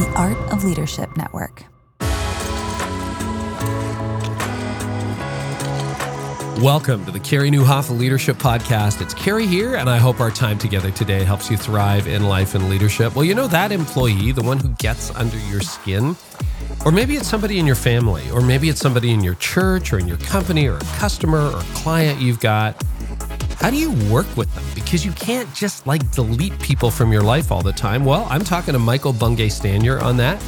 the Art of Leadership Network. Welcome to the Carey Nieuwhof Leadership Podcast. It's Carey here, and I hope our time together today helps you thrive in life and leadership. Well, you know that employee, the one who gets under your skin, or maybe it's somebody in your family, or maybe it's somebody in your church or in your company, or a customer or a client you've got. How do you work with them? Because you can't just like delete people from your life all the time. Well, I'm talking to Michael Bungay Stanier on that.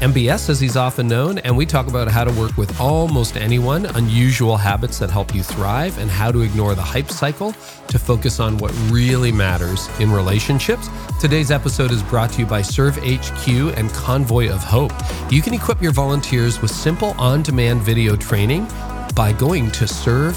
MBS, as he's often known, and we talk about how to work with almost anyone, unusual habits that help you thrive, and how to ignore the hype cycle to focus on what really matters in relationships. Today's episode is brought to you by Serve HQ and Convoy of Hope. You can equip your volunteers with simple on demand video training by going to servehq.church.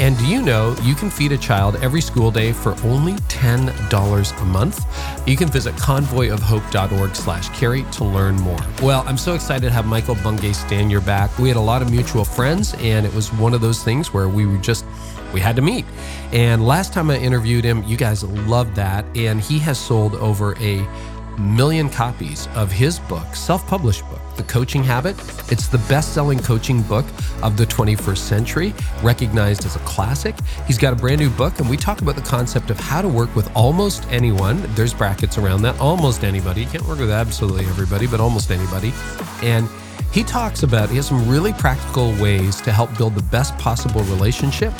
And do you know you can feed a child every school day for only $10 a month? You can visit convoyofhope.org slash carey to learn more. Well, I'm so excited to have Michael Bungay your back. We had a lot of mutual friends, and it was one of those things where we were just we had to meet. And last time I interviewed him, you guys loved that. And he has sold over a million copies of his book, self published book, The Coaching Habit. It's the best selling coaching book of the 21st century, recognized as a classic. He's got a brand new book, and we talk about the concept of how to work with almost anyone. There's brackets around that, almost anybody. You can't work with absolutely everybody, but almost anybody. And he talks about, he has some really practical ways to help build the best possible relationship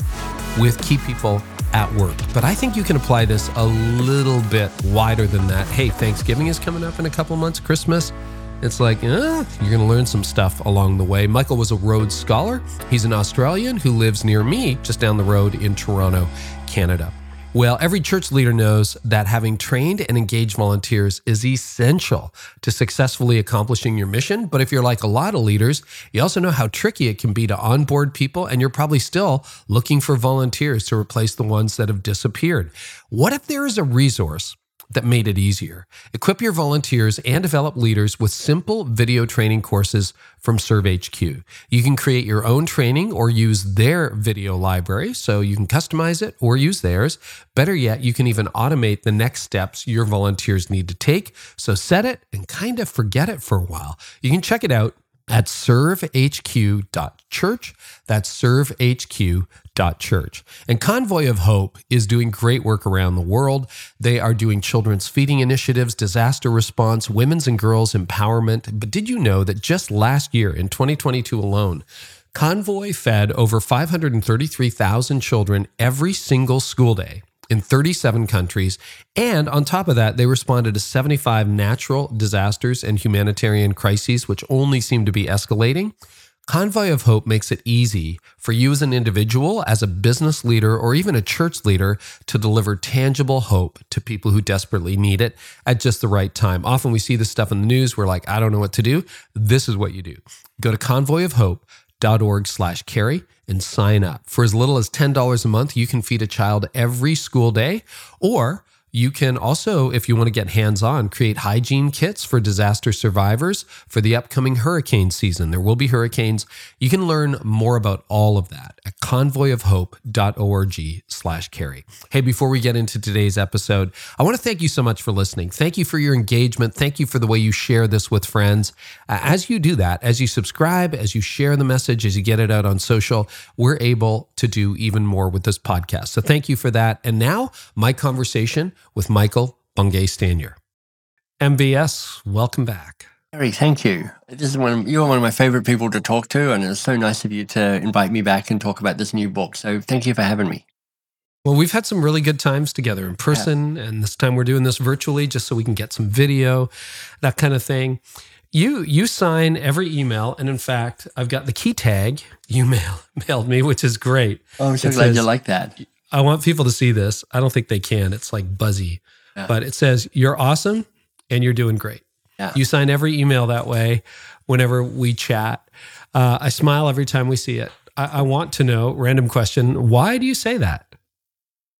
with key people at work. But I think you can apply this a little bit wider than that. Hey, Thanksgiving is coming up in a couple months, Christmas. It's like, eh, you're going to learn some stuff along the way. Michael was a Rhodes Scholar. He's an Australian who lives near me, just down the road in Toronto, Canada. Well, every church leader knows that having trained and engaged volunteers is essential to successfully accomplishing your mission. But if you're like a lot of leaders, you also know how tricky it can be to onboard people, and you're probably still looking for volunteers to replace the ones that have disappeared. What if there is a resource? That made it easier. Equip your volunteers and develop leaders with simple video training courses from ServeHQ. You can create your own training or use their video library, so you can customize it or use theirs. Better yet, you can even automate the next steps your volunteers need to take. So set it and kind of forget it for a while. You can check it out at servehq.church. That's servehq.church. And Convoy of Hope is doing great work around the world. They are doing children's feeding initiatives, disaster response, women's and girls empowerment. But did you know that just last year, in 2022 alone, Convoy fed over 533,000 children every single school day in 37 countries. And on top of that, they responded to 75 natural disasters and humanitarian crises, which only seem to be escalating. Convoy of Hope makes it easy for you as an individual, as a business leader, or even a church leader to deliver tangible hope to people who desperately need it at just the right time. Often we see this stuff in the news. We're like, I don't know what to do. This is what you do. Go to convoyofhope.org slash carey and sign up. For as little as $10 a month, you can feed a child every school day or you can also, if you want to get hands on, create hygiene kits for disaster survivors for the upcoming hurricane season. There will be hurricanes. You can learn more about all of that at convoyofhope.org slash carey. Hey, before we get into today's episode, I want to thank you so much for listening. Thank you for your engagement. Thank you for the way you share this with friends. As you do that, as you subscribe, as you share the message, as you get it out on social, we're able to do even more with this podcast. So thank you for that. And now, my conversation with Michael Bungay Stanier. MBS, welcome back. Carey, thank you. This is one of, you're one of my favorite people to talk to, and it's so nice of you to invite me back and talk about this new book. So thank you for having me. Well, we've had some really good times together in person, yeah. and this time we're doing this virtually just so we can get some video, that kind of thing. You you sign every email, and in fact, I've got the key tag you mail, mailed me, which is great. Oh, I'm so it glad says, you like that. I want people to see this. I don't think they can. It's like buzzy, yeah. but it says you're awesome and you're doing great. Yeah. You sign every email that way whenever we chat. Uh, I smile every time we see it. I, I want to know, random question, why do you say that?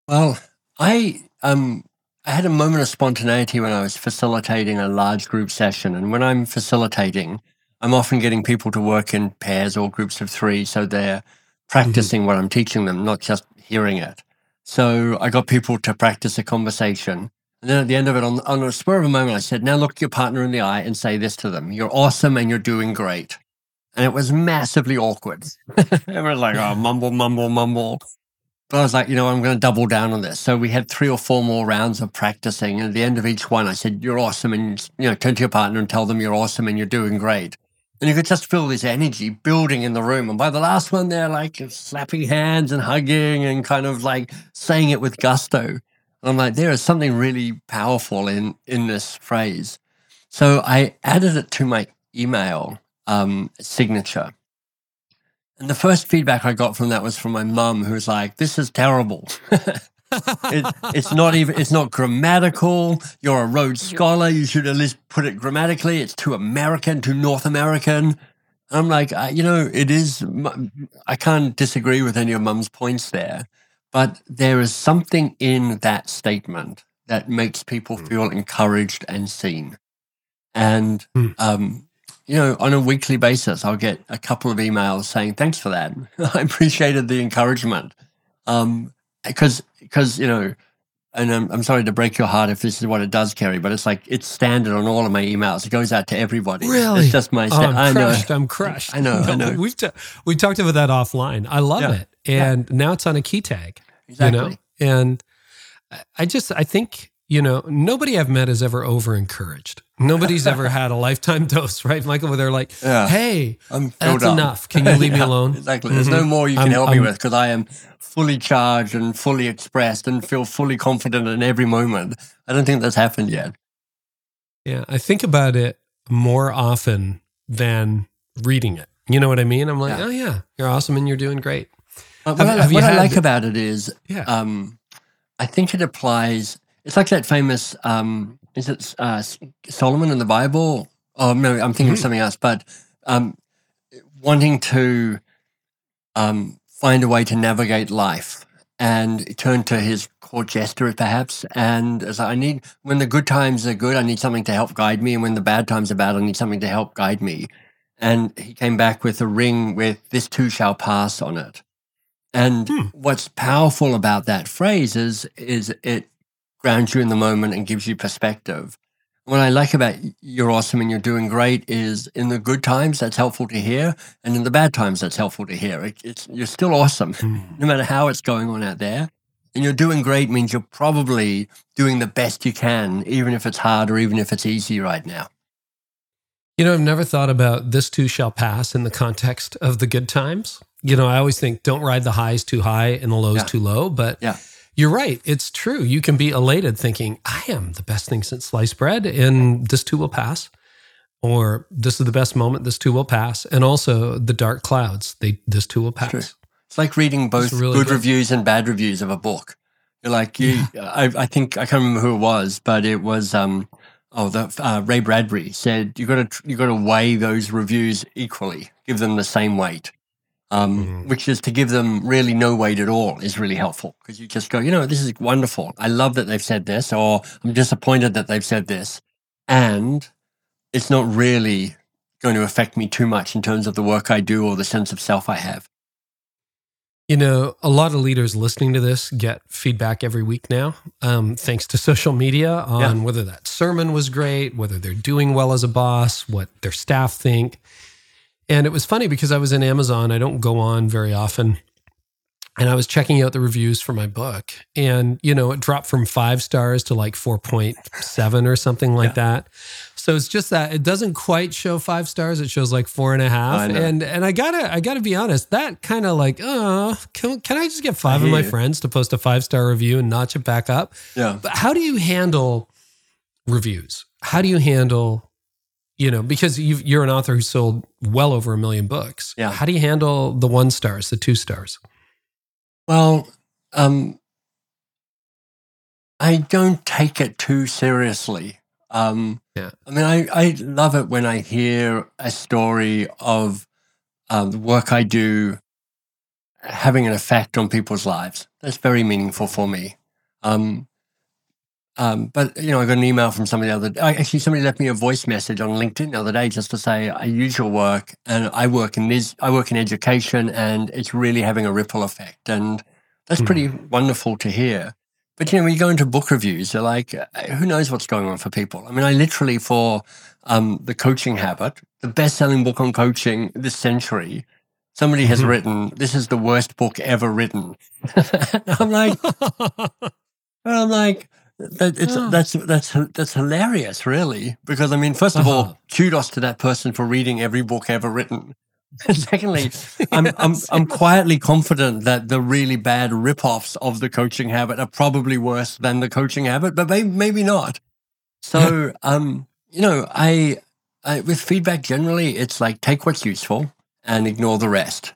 Well, I um I had a moment of spontaneity when I was facilitating a large group session. And when I'm facilitating, I'm often getting people to work in pairs or groups of three. So they're practicing mm-hmm. what I'm teaching them, not just hearing it. So I got people to practice a conversation. And then at the end of it, on, on a spur of a moment, I said, Now look your partner in the eye and say this to them You're awesome and you're doing great. And it was massively awkward. Everyone's like, Oh, mumble, mumble, mumble. But I was like, you know, I'm going to double down on this. So we had three or four more rounds of practicing. And at the end of each one, I said, You're awesome. And, you know, turn to your partner and tell them you're awesome and you're doing great. And you could just feel this energy building in the room. And by the last one, they're like slapping hands and hugging and kind of like saying it with gusto. And I'm like, there is something really powerful in in this phrase. So I added it to my email um, signature. And the first feedback I got from that was from my mum, who was like, "This is terrible. it, it's not even. It's not grammatical. You're a Rhodes Scholar. You should at least put it grammatically. It's too American, too North American." I'm like, I, you know, it is. I can't disagree with any of Mum's points there, but there is something in that statement that makes people Mm. feel encouraged and seen. And Mm. um, you know, on a weekly basis, I'll get a couple of emails saying, "Thanks for that. I appreciated the encouragement." Um, because you know, and I'm, I'm sorry to break your heart if this is what it does, Carey, but it's like it's standard on all of my emails. It goes out to everybody. Really? it's just my. Oh, I'm I know. crushed. I'm crushed. I know, I know. We've ta- we talked about that offline. I love Yeah. it, and now it's on a key tag. Exactly. You know, and I just I think you know nobody I've met is ever over encouraged. Nobody's ever had a lifetime dose, right, Michael? Where they're like, Yeah. "Hey, I'm that's up. enough. Can you leave me alone?" Exactly. There's no more you can I'm- help me I'm- with because I am fully charged and fully expressed and feel fully confident in every moment. I don't think that's happened yet. Yeah, I think about it more often than reading it. You know what I mean? I'm like, Yeah. "Oh yeah, you're awesome and you're doing great." Have- what, I, have what I like about it is, Yeah. um, I think it applies. It's like that famous, um, is it uh, Solomon in the Bible? Oh no, I'm thinking of Mhm. something else. But um, wanting to um, find a way to navigate life and turn to his court jester, perhaps. And as I need, when the good times are good, I need something to help guide me, and when the bad times are bad, I need something to help guide me. And he came back with a ring with "This too shall pass" on it. And Hmm. what's powerful about that phrase is is it grounds you in the moment and gives you perspective. What I like about you're awesome and you're doing great is in the good times that's helpful to hear, and in the bad times that's helpful to hear. It, it's you're still awesome, hmm. no matter how it's going on out there. And you're doing great means you're probably doing the best you can, even if it's hard or even if it's easy right now. You know, I've never thought about this too shall pass in the context of the good times. You know, I always think don't ride the highs too high and the lows Yeah. too low. But Yeah. You're right. It's true. You can be elated thinking, I am the best thing since sliced bread and this too will pass. Or this is the best moment, this too will pass. And also the dark clouds, they this too will pass. true. It's like reading both really good great. reviews and bad reviews of a book. You're like you. I, I think I can't remember who it was, but it was um, oh the uh, Ray Bradbury said you got to you got to weigh those reviews equally, give them the same weight. Um, Mhm. Which is to give them really no weight at all is really helpful because you just go, you know, this is wonderful. I love that they've said this, or I'm disappointed that they've said this, and it's not really going to affect me too much in terms of the work I do or the sense of self I have. You know, a lot of leaders listening to this get feedback every week now, um, thanks to social media on whether that sermon was great, whether they're doing well as a boss, what their staff think. And it was funny because I was in Amazon. I don't go on very often. And I was checking out the reviews for my book. And, you know, it dropped from five stars to like 4.7 or something like that. So it's just that it doesn't quite show five stars. It shows like four and a half. And and I gotta I gotta be honest, that kind of like, oh, can, can I just get five of my friends to post a five star review and notch it back up? Yeah. But how do you handle reviews? How do you handle, you know, because you you're an author who sold well over a million books. Yeah. How do you handle the one stars, the two stars? Well, um, I don't take it too seriously. Um, Yeah. I mean, I, I love it when I hear a story of um, the work I do having an effect on people's lives. That's very meaningful for me. Um, um, but you know, I got an email from somebody the other day. Actually, somebody left me a voice message on LinkedIn the other day just to say, "I use your work, and I work in this. I work in education, and it's really having a ripple effect." And that's Mhm. pretty wonderful to hear. but you know, when you go into book reviews, they're like, uh, who knows what's going on for people? I mean, I literally for um, the coaching habit, the best-selling book on coaching this century, somebody has Mhm. written, "This is the worst book ever written." I'm like, I'm like, that, it's Oh. that's that's that's hilarious, really, because I mean, first of Uh-huh. all, kudos to that person for reading every book ever written. Secondly, I'm, I'm, I'm quietly confident that the really bad rip-offs of the coaching habit are probably worse than the coaching habit, but maybe, maybe not. So, um, you know, I, I, with feedback generally, it's like take what's useful and ignore the rest.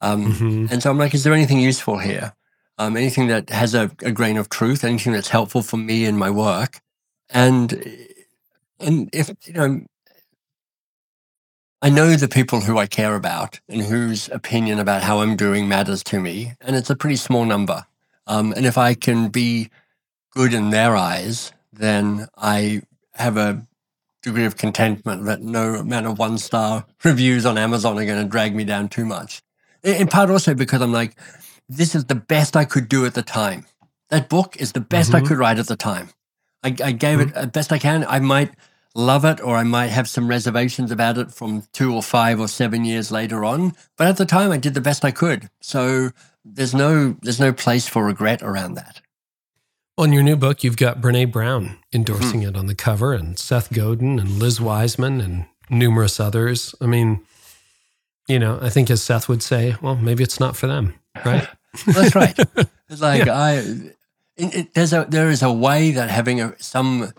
Um, Mhm. And so I'm like, is there anything useful here? Um, anything that has a, a grain of truth, anything that's helpful for me in my work? And, and if, you know, I know the people who I care about and whose opinion about how I'm doing matters to me, and it's a pretty small number. Um, and if I can be good in their eyes, then I have a degree of contentment that no amount of one star reviews on Amazon are going to drag me down too much. In in part also because I'm like, this is the best I could do at the time. That book is the best I Mhm. could write at the time. I, I gave it the best I can. I might love it or I might have some reservations about it from two or five or seven years later on. But at the time I did the best I could. So there's no there's no place for regret around that. Well, in your new book, you've got Brene Brown endorsing Mm-hmm. it on the cover, and Seth Godin and Liz Wiseman and numerous others. I mean, you know, I think as Seth would say, well, maybe it's not for them, right? That's right. It's like I, it, it, there's a there is a way that having a, some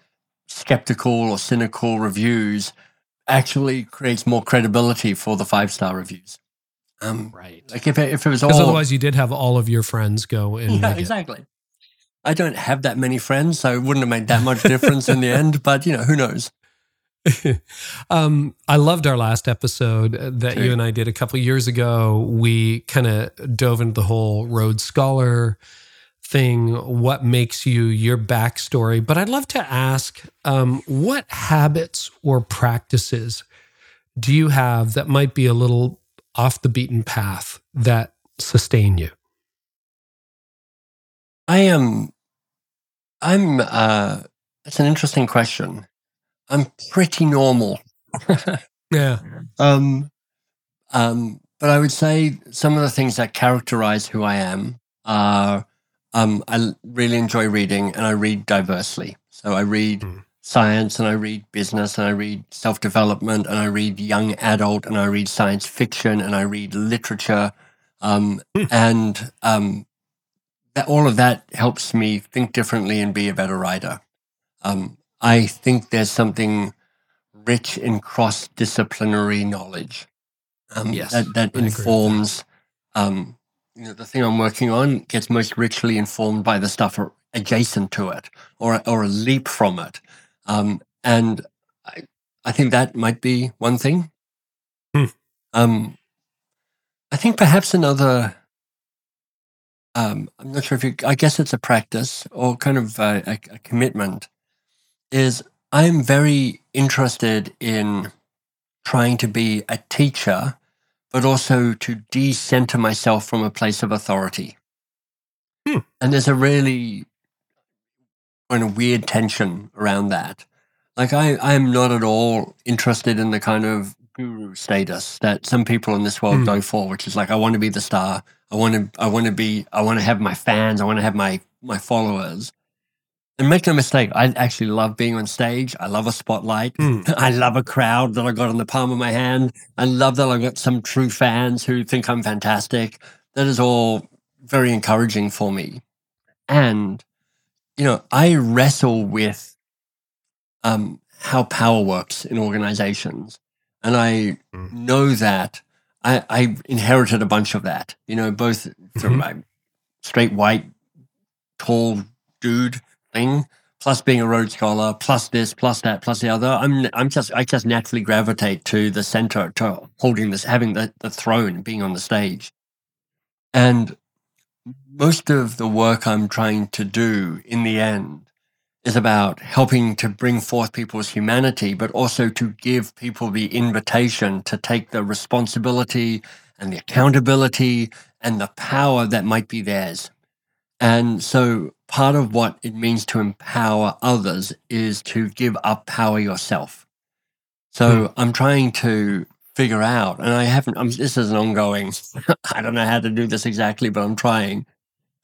skeptical or cynical reviews actually creates more credibility for the five star reviews. Um, right. like if it, if it was all Because otherwise, you did have all of your friends go and yeah, it. exactly. I don't have that many friends, so it wouldn't have made that much difference in the end. But you know, who knows? um, I loved our last episode that Sure. you and I did a couple years ago. We kind of dove into the whole Rhodes Scholar thing, what makes you your backstory. But I'd love to ask um, what habits or practices do you have that might be a little off the beaten path that sustain you? I am. I'm. Uh, it's an interesting question. I'm pretty normal. Yeah. Um, um, but I would say some of the things that characterize who I am are um, I really enjoy reading and I read diversely. So I read Mm. science and I read business and I read self development and I read young adult and I read science fiction and I read literature. Um, Mm. and um, that, all of that helps me think differently and be a better writer. Um, I think there's something rich in cross disciplinary knowledge um, Yes, that, that I'd agree with that. informs um, you know, the thing I'm working on gets most richly informed by the stuff adjacent to it or, or a leap from it. Um, and I, I think that might be one thing. Hmm. Um, I think perhaps another, um, I'm not sure if you, I guess it's a practice or kind of a, a, a commitment, is I'm very interested in trying to be a teacher, but also to decenter myself from a place of authority. Hmm. And there's a really kind of weird tension around that. Like I, I'm not at all interested in the kind of guru status that some people in this world Hmm. go for, which is like I want to be the star. I want to, I want to be, I want to have my fans. I want to have my my followers. And make no mistake, I actually love being on stage. I love a spotlight. Hmm. I love a crowd that I got in the palm of my hand. I love that I got some true fans who think I'm fantastic. That is all very encouraging for me. And, you know, I wrestle with um, how power works in organizations. And I Mm. know that I, I inherited a bunch of that, you know, both from Mhm. my straight white, tall dude thing, plus being a Rhodes Scholar, plus this, plus that, plus the other. I'm I'm just I just naturally gravitate to the center, to holding this, having the, the throne, being on the stage. And most of the work I'm trying to do in the end is about helping to bring forth people's humanity, but also to give people the invitation to take the responsibility and the accountability and the power that might be theirs. And so part of what it means to empower others is to give up power yourself. So I'm trying to figure out, and I haven't, I'm, this is an ongoing, I don't know how to do this exactly, but I'm trying,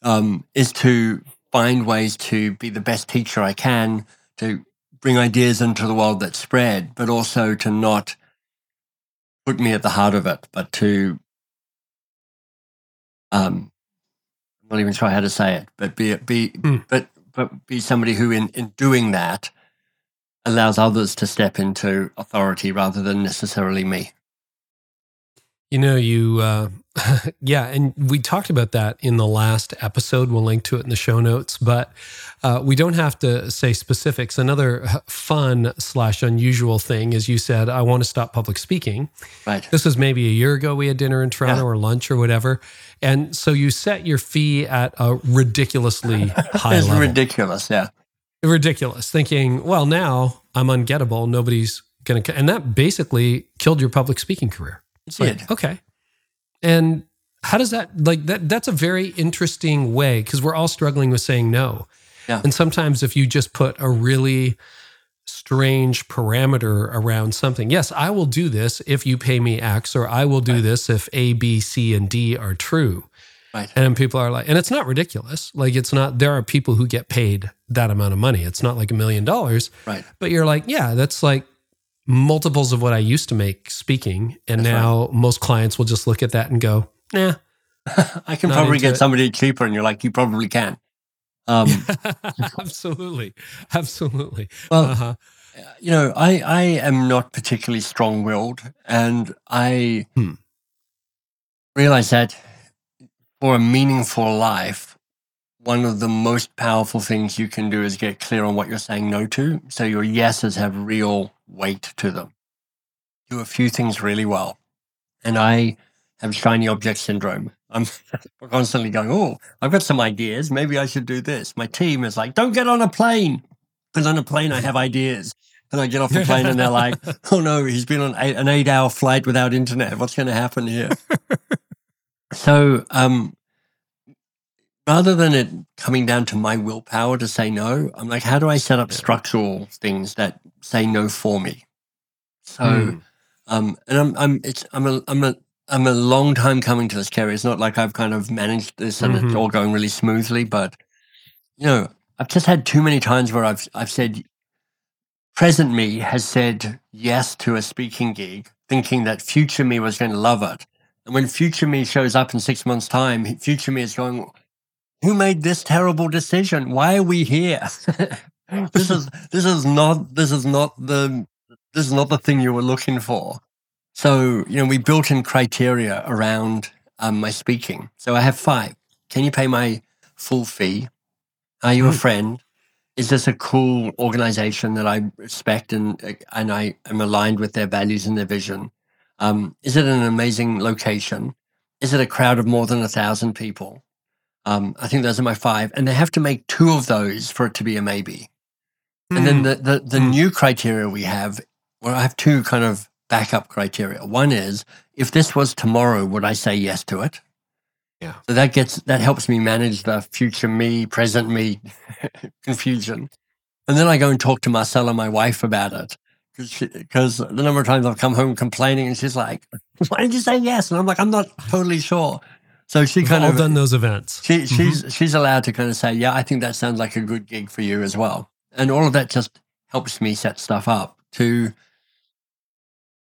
um, is to find ways to be the best teacher I can, to bring ideas into the world that spread, but also to not put me at the heart of it, but to um not even sure how to say it, but be be Hmm. but but be somebody who in, in doing that allows others to step into authority rather than necessarily me. You know, you, uh, yeah, and we talked about that in the last episode. We'll link to it in the show notes, but uh, we don't have to say specifics. Another fun slash unusual thing is you said, I want to stop public speaking. Right. This was maybe a year ago. We had dinner in Toronto Yeah. or lunch or whatever. And so you set your fee at a ridiculously high It's level. ridiculous, yeah. ridiculous, thinking, well, now I'm ungettable. Nobody's going to, and that basically killed your public speaking career. It's like, did. okay. And how does that, like, that, that's a very interesting way because we're all struggling with saying no. Yeah. And sometimes if you just put a really strange parameter around something, yes, I will do this if you pay me X, or I will do this if A, B, C, and D are true. Right. And people are like, and it's not ridiculous. Like, it's not, there are people who get paid that amount of money. It's not like a million dollars, Right. but you're like, yeah, that's like multiples of what I used to make speaking. And That's now most clients will just look at that and go, nah. I can probably get it. somebody cheaper and you're like, you probably can. Um absolutely. Absolutely. well Uh-huh. you know, I, I am not particularly strong willed, and I Hmm. realize that for a meaningful life, one of the most powerful things you can do is get clear on what you're saying no to. So your yeses have real weight to them. Do a few things really well. And I have shiny object syndrome. I'm constantly going, oh, I've got some ideas. Maybe I should do this. My team is like, don't get on a plane. Because on a plane, I have ideas. And I get off the plane and they're like, oh no, he's been on eight, an eight hour flight without internet. What's going to happen here? so, um, rather than it coming down to my willpower to say no, I'm like, how do I set up structural things that say no for me? So, Hmm. um, and I'm, I'm, it's, I'm a, I'm a, I'm a long time coming to this, Carey. It's not like I've kind of managed this and it's Mhm. all going really smoothly, but you know, I've just had too many times where I've, I've said, present me has said yes to a speaking gig, thinking that future me was going to love it. And when future me shows up in six months' time, future me is going, who made this terrible decision? Why are we here? this is this is not this is not the this is not the thing you were looking for. So you know, we built in criteria around um, my speaking. So I have five. Can you pay my full fee? Are you a Hmm. friend? Is this a cool organization that I respect and and I am aligned with their values and their vision? Um, is it an amazing location? Is it a crowd of more than a thousand people? Um, I think those are my five, and they have to make two of those for it to be a maybe. And then Hmm. the the, the Hmm. new criteria we have, well, I have two kind of backup criteria. One is if this was tomorrow, would I say yes to it? Yeah. So that gets that helps me manage the future me, present me confusion. And then I go and talk to Marcella, my wife, about it. Because the number of times I've come home complaining and she's like, why did you say yes? And I'm like, I'm not totally sure. So she We've kind all of done those events. she, she's she's allowed to kind of say, yeah, I think that sounds like a good gig for you as well. And all of that just helps me set stuff up to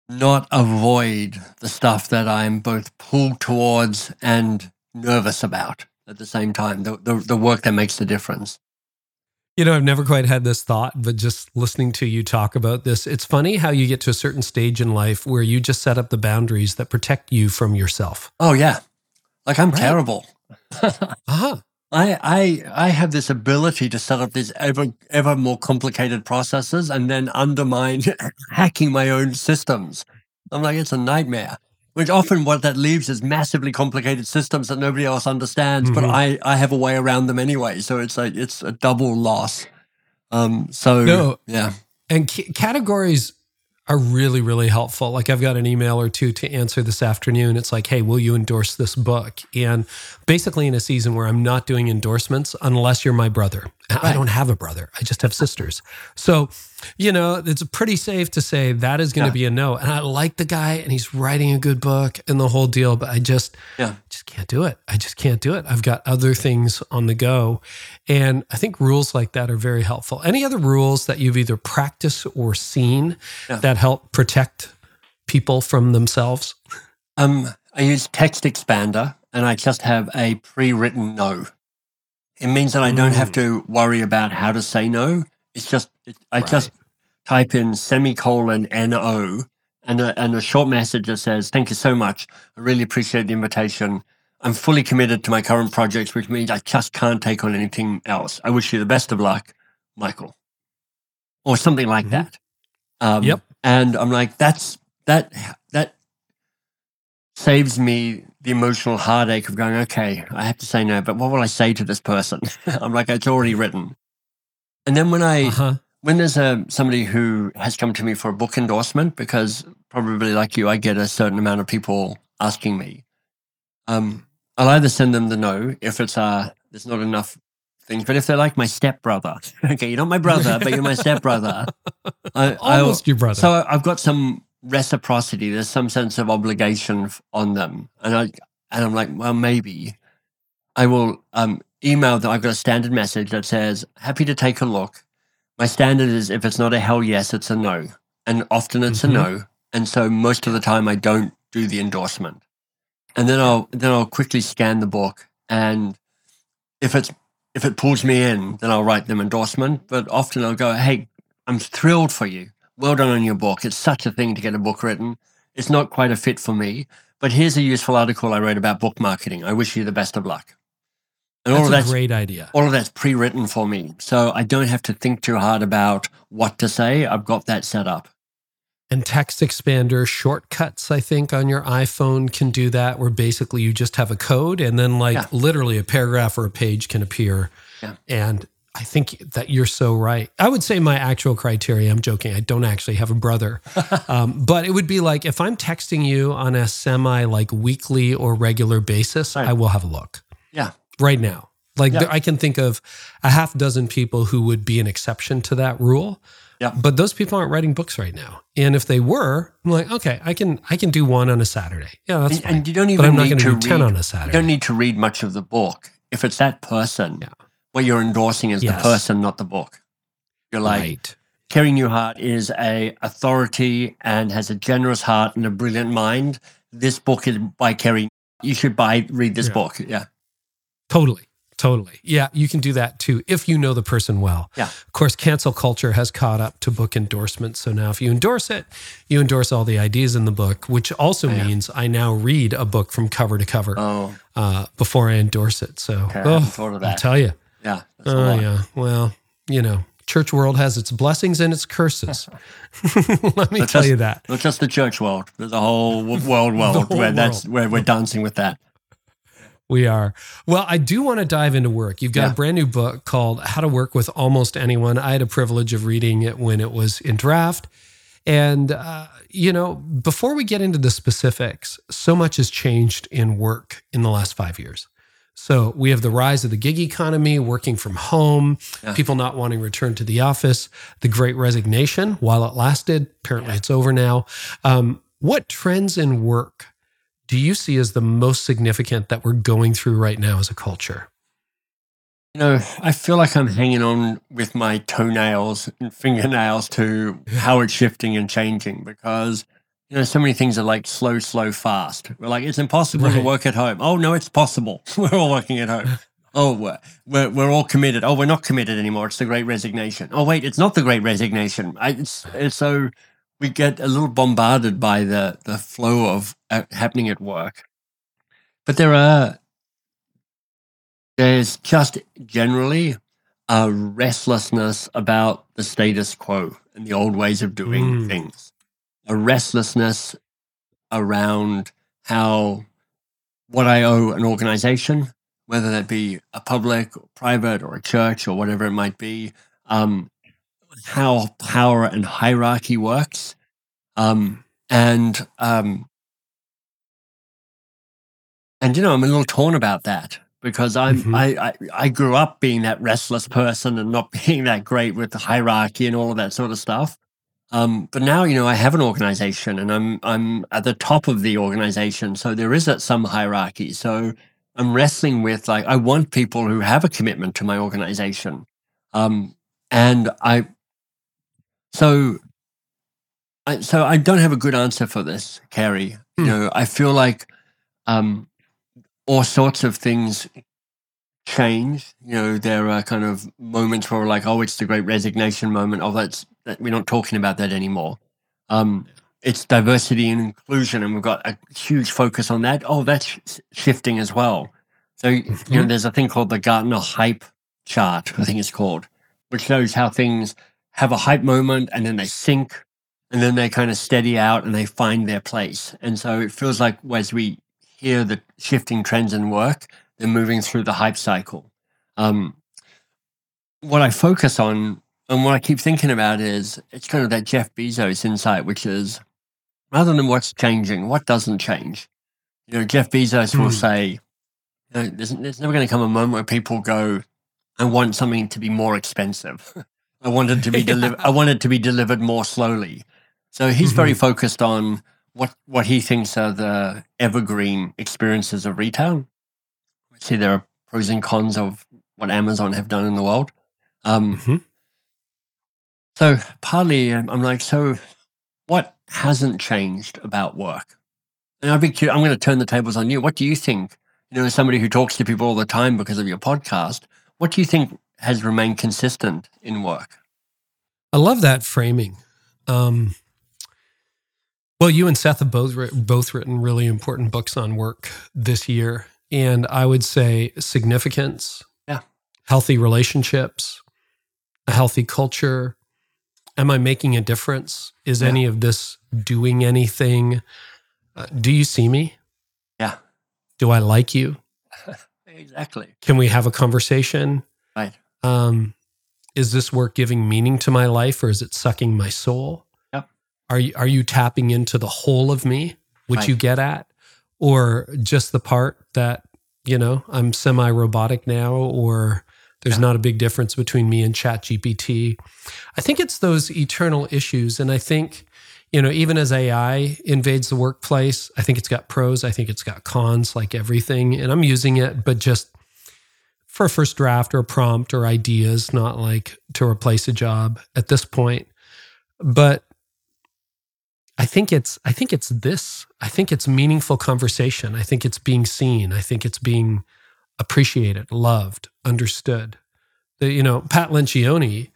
not avoid the stuff that I'm both pulled towards and nervous about at the same time. The the, the work that makes the difference. You know, I've never quite had this thought, but just listening to you talk about this, it's funny how you get to a certain stage in life where you just set up the boundaries that protect you from yourself. Oh yeah, like I'm Right. terrible. Uh-huh. I, I I have this ability to set up these ever ever more complicated processes and then undermine hacking my own systems. I'm like it's a nightmare. Which often what that leaves is massively complicated systems that nobody else understands, but Mhm. I, I have a way around them anyway. So it's like it's a double loss. Um so No. yeah. And c- categories are really, really helpful. Like I've got an email or two to answer this afternoon. It's like, hey, will you endorse this book? And basically, in a season where I'm not doing endorsements unless you're my brother. Right. I don't have a brother, I just have sisters. So, you know, it's pretty safe to say that is going to yeah. be a no. And I like the guy and he's writing a good book and the whole deal, but I just, yeah. just can't do it. I just can't do it. I've got other things on the go. And I think rules like that are very helpful. Any other rules that you've either practiced or seen yeah. that help protect people from themselves? Um, I use Text Expander and I just have a pre written no. It means that I don't mm. have to worry about how to say no. It's just, I right. just type in semicolon NO and a, and a short message that says, Thank you so much. I really appreciate the invitation. I'm fully committed to my current projects, which means I just can't take on anything else. I wish you the best of luck, Michael. Or something like mm-hmm. that. Um, yep. And I'm like, that's that that saves me the emotional heartache of going, okay, I have to say no, but what will I say to this person? I'm like, it's already written. And then when I uh-huh. When there's a somebody who has come to me for a book endorsement, because probably like you, I get a certain amount of people asking me. Um, I'll either send them the no if it's uh there's not enough things, but if they're like my stepbrother, okay, you're not my brother, but you're my stepbrother. I, Almost I, your brother. So I've got some reciprocity. There's some sense of obligation on them, and I and I'm like, well, maybe I will um, email them. I've got a standard message that says, "Happy to take a look." My standard is if it's not a hell yes, it's a no, and often it's mm-hmm. a no. And so most of the time, I don't do the endorsement, and then I'll then I'll quickly scan the book, and if it's if it pulls me in, then I'll write them endorsement. But often I'll go, "Hey, I'm thrilled for you well done on your book. It's such a thing to get a book written. It's not quite a fit for me, but here's a useful article I wrote about book marketing. I wish you the best of luck. And that's all of that's a great idea. All of that's pre-written for me, so I don't have to think too hard about what to say. I've got that set up. And text expander shortcuts, I think, on your iPhone can do that, where basically you just have a code and then, like, yeah. literally a paragraph or a page can appear. Yeah. And I think that you're so right. I would say my actual criteria, I'm joking, I don't actually have a brother. um, but it would be like if I'm texting you on a semi like weekly or regular basis, right. I will have a look. Yeah. Right now. Like yeah. I can think of a half dozen people who would be an exception to that rule. Yeah. But those people aren't writing books right now. And if they were, I'm like, okay, I can I can do one on a Saturday. Yeah, that's and, fine. And you don't even but I'm not going to do 10 on a Saturday. You don't need to read much of the book. If it's that person, yeah what you're endorsing is yes. the person, not the book. You're like, right. Carey Nieuwhof is a authority and has a generous heart and a brilliant mind. This book is by Carey. You should buy, read this yeah. book. Yeah. Totally. Totally. Yeah, you can do that too if you know the person well. Yeah. Of course, cancel culture has caught up to book endorsements. So now if you endorse it, you endorse all the ideas in the book, which also yeah. means I now read a book from cover to cover oh. uh, before I endorse it. So okay, oh, I'll tell you. Yeah. Oh, yeah. Well, you know, church world has its blessings and its curses. Let me tell just, you that. Not just the church world. There's a whole world world whole where world. that's where we're dancing with that. We are. Well, I do want to dive into work. You've got yeah. a brand new book called How to Work with Almost Anyone. I had a privilege of reading it when it was in draft. And, uh, you know, before we get into the specifics, so much has changed in work in the last five years. So we have the rise of the gig economy, working from home, yeah. people not wanting to return to the office, the great resignation while it lasted. Apparently yeah. it's over now. Um, what trends in work do you see as the most significant that we're going through right now as a culture? You know, I feel like I'm hanging on with my toenails and fingernails to how it's shifting and changing because you know, so many things are like slow, slow, fast. We're like, it's impossible right. to work at home. Oh, no, it's possible. we're all working at home. Oh, we're, we're, we're, all committed. Oh, we're not committed anymore. It's the great resignation. Oh, wait, it's not the great resignation. I, it's, it's so we get a little bombarded by the, the flow of uh, happening at work. But there are, there's just generally a restlessness about the status quo and the old ways of doing mm. things a restlessness around how what I owe an organization, whether that be a public, or private, or a church, or whatever it might be, um, how power and hierarchy works, Um, and um, and you know, I'm a little torn about that because I'm Mhm. I, I I grew up being that restless person and not being that great with the hierarchy and all of that sort of stuff. Um, but now, you know, I have an organization and I'm I'm at the top of the organization, so there is a, some hierarchy. So I'm wrestling with like I want people who have a commitment to my organization, um, and I so I so I don't have a good answer for this, Carey. You Hmm. know, I feel like um, all sorts of things change. You know, there are kind of moments where we're like, oh, it's the great resignation moment. Oh, that's that we're not talking about that anymore. Um, it's diversity and inclusion, and we've got a huge focus on that. Oh, that's sh- shifting as well. So you know, Mhm. there's a thing called the Gartner hype chart. I think it's called, which shows how things have a hype moment and then they sink and then they kind of steady out and they find their place. And so it feels like as we hear the shifting trends in work, they're moving through the hype cycle. Um, what I focus on and what I keep thinking about is it's kind of that Jeff Bezos insight, which is rather than what's changing, what doesn't change. You know, Jeff Bezos will Hmm. say, you know, there's, there's never going to come a moment where people go, I want something to be more expensive. I want it to be Yeah. delivered. I want it to be delivered more slowly. So he's very Mm-hmm. focused on what what he thinks are the evergreen experiences of retail. See, there are pros and cons of what Amazon have done in the world. Um, Mhm. so partly um, I'm like, so what hasn't changed about work? And I'd be curious, I'm going to turn the tables on you. What do you think? You know, as somebody who talks to people all the time because of your podcast, what do you think has remained consistent in work? I love that framing. Um, well, you and Seth have both both written really important books on work this year, and I would say significance, Yeah. healthy relationships, a healthy culture. Am I making a difference? Is Yeah. any of this doing anything? Uh, do you see me? Yeah, Do I like you? exactly. Can we have a conversation? Right. Um, is this work giving meaning to my life or is it sucking my soul? Yep. Are you are you tapping into the whole of me, which Right. you get at, or just the part that you know I'm semi robotic now, or there's Yeah. not a big difference between me and Chat GPT? I think it's those eternal issues, and I think you know even as AI invades the workplace, I think it's got pros, I think it's got cons, like everything, and I'm using it, but just for a first draft or a prompt or ideas, not like to replace a job at this point. But I think it's I think it's this. I think it's meaningful conversation. I think it's being seen. I think it's being appreciated, loved, understood. The, you know, Pat Lencioni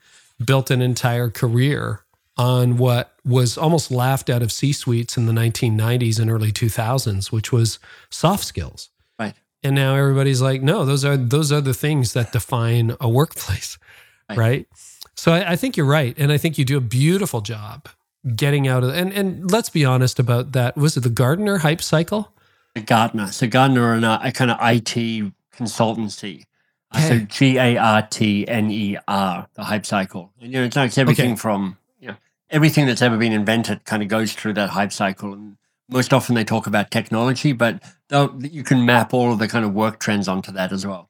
built an entire career on what was almost laughed out of C suites in the 1990s and early 2000s, which was soft skills. And now everybody's like, no, those are those are the things that define a workplace, Right. right? So I, I think you're right, and I think you do a beautiful job getting out of and and let's be honest about that. Was it the Gardner hype cycle? Gartner. So Gartner are an, uh, a kind of IT consultancy. Uh, So G A R T N E R, the hype cycle. And, you know, it's, like everything Okay. from you know everything that's ever been invented kind of goes through that hype cycle. And most often they talk about technology, but you can map all of the kind of work trends onto that as well.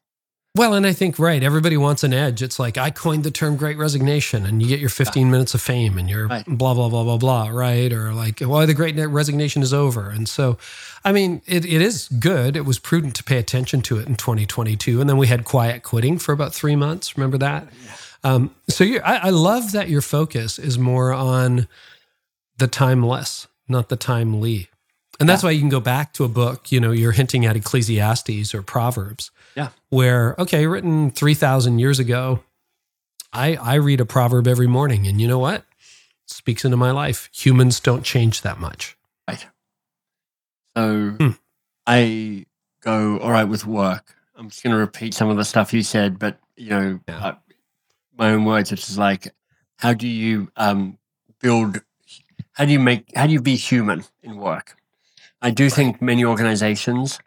Well, and I think right, everybody wants an edge. It's like I coined the term "great resignation," and you get your 15 minutes of fame, and you're Right. blah blah blah blah blah, right? Or like, well, the great resignation is over, and so, I mean, it, it is good. It was prudent to pay attention to it in 2022, and then we had quiet quitting for about three months. Remember that? Um, so you, I, I love that your focus is more on the timeless, not the timely. And that's why you can go back to a book, you know, you're hinting at Ecclesiastes or Proverbs Yeah. where okay written 3000 years ago i i read a proverb every morning and you know what It speaks into my life humans don't change that much Right. So Hmm. I go, all right, with work. I'm just going to repeat some of the stuff you said, but, you know, Yeah. uh, my own words, which is like, how do you um, build, how do you make, how do you be human in work? I do think many organizations,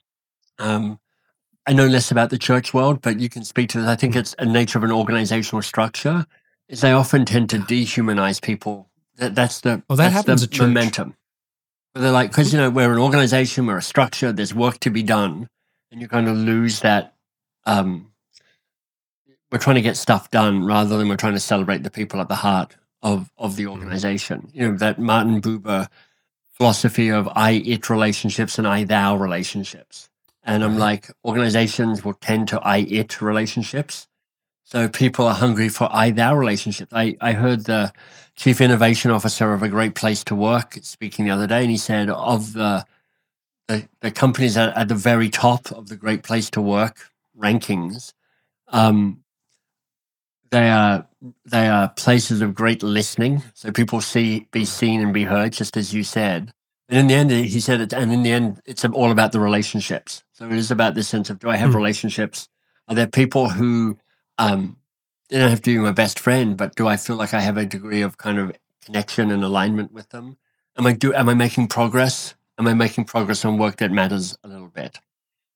um, I know less about the church world, but you can speak to this. I think it's a nature of an organizational structure is they often tend to dehumanize people That, that's the Oh, that that's happens the at church. momentum. But they're like, because you know we're an organization, we're a structure. There's work to be done, and you're going to lose that. Um, we're trying to get stuff done rather than we're trying to celebrate the people at the heart of of the organization. You know that Martin Buber philosophy of I it relationships and I thou relationships. And I'm like, organizations will tend to I it relationships. So people are hungry for I thou relationships. I, I heard the chief innovation officer of a great place to work speaking the other day, and he said of the the, the companies at, at the very top of the great place to work rankings, um, they are they are places of great listening. So people see be seen and be heard, just as you said. And in the end, he said it. And in the end, it's all about the relationships. So it is about this sense of do I have Hmm. relationships? Are there people who um, they don't have to be my best friend, but do I feel like I have a degree of kind of connection and alignment with them? Am I do am I making progress? Am I making progress on work that matters a little bit?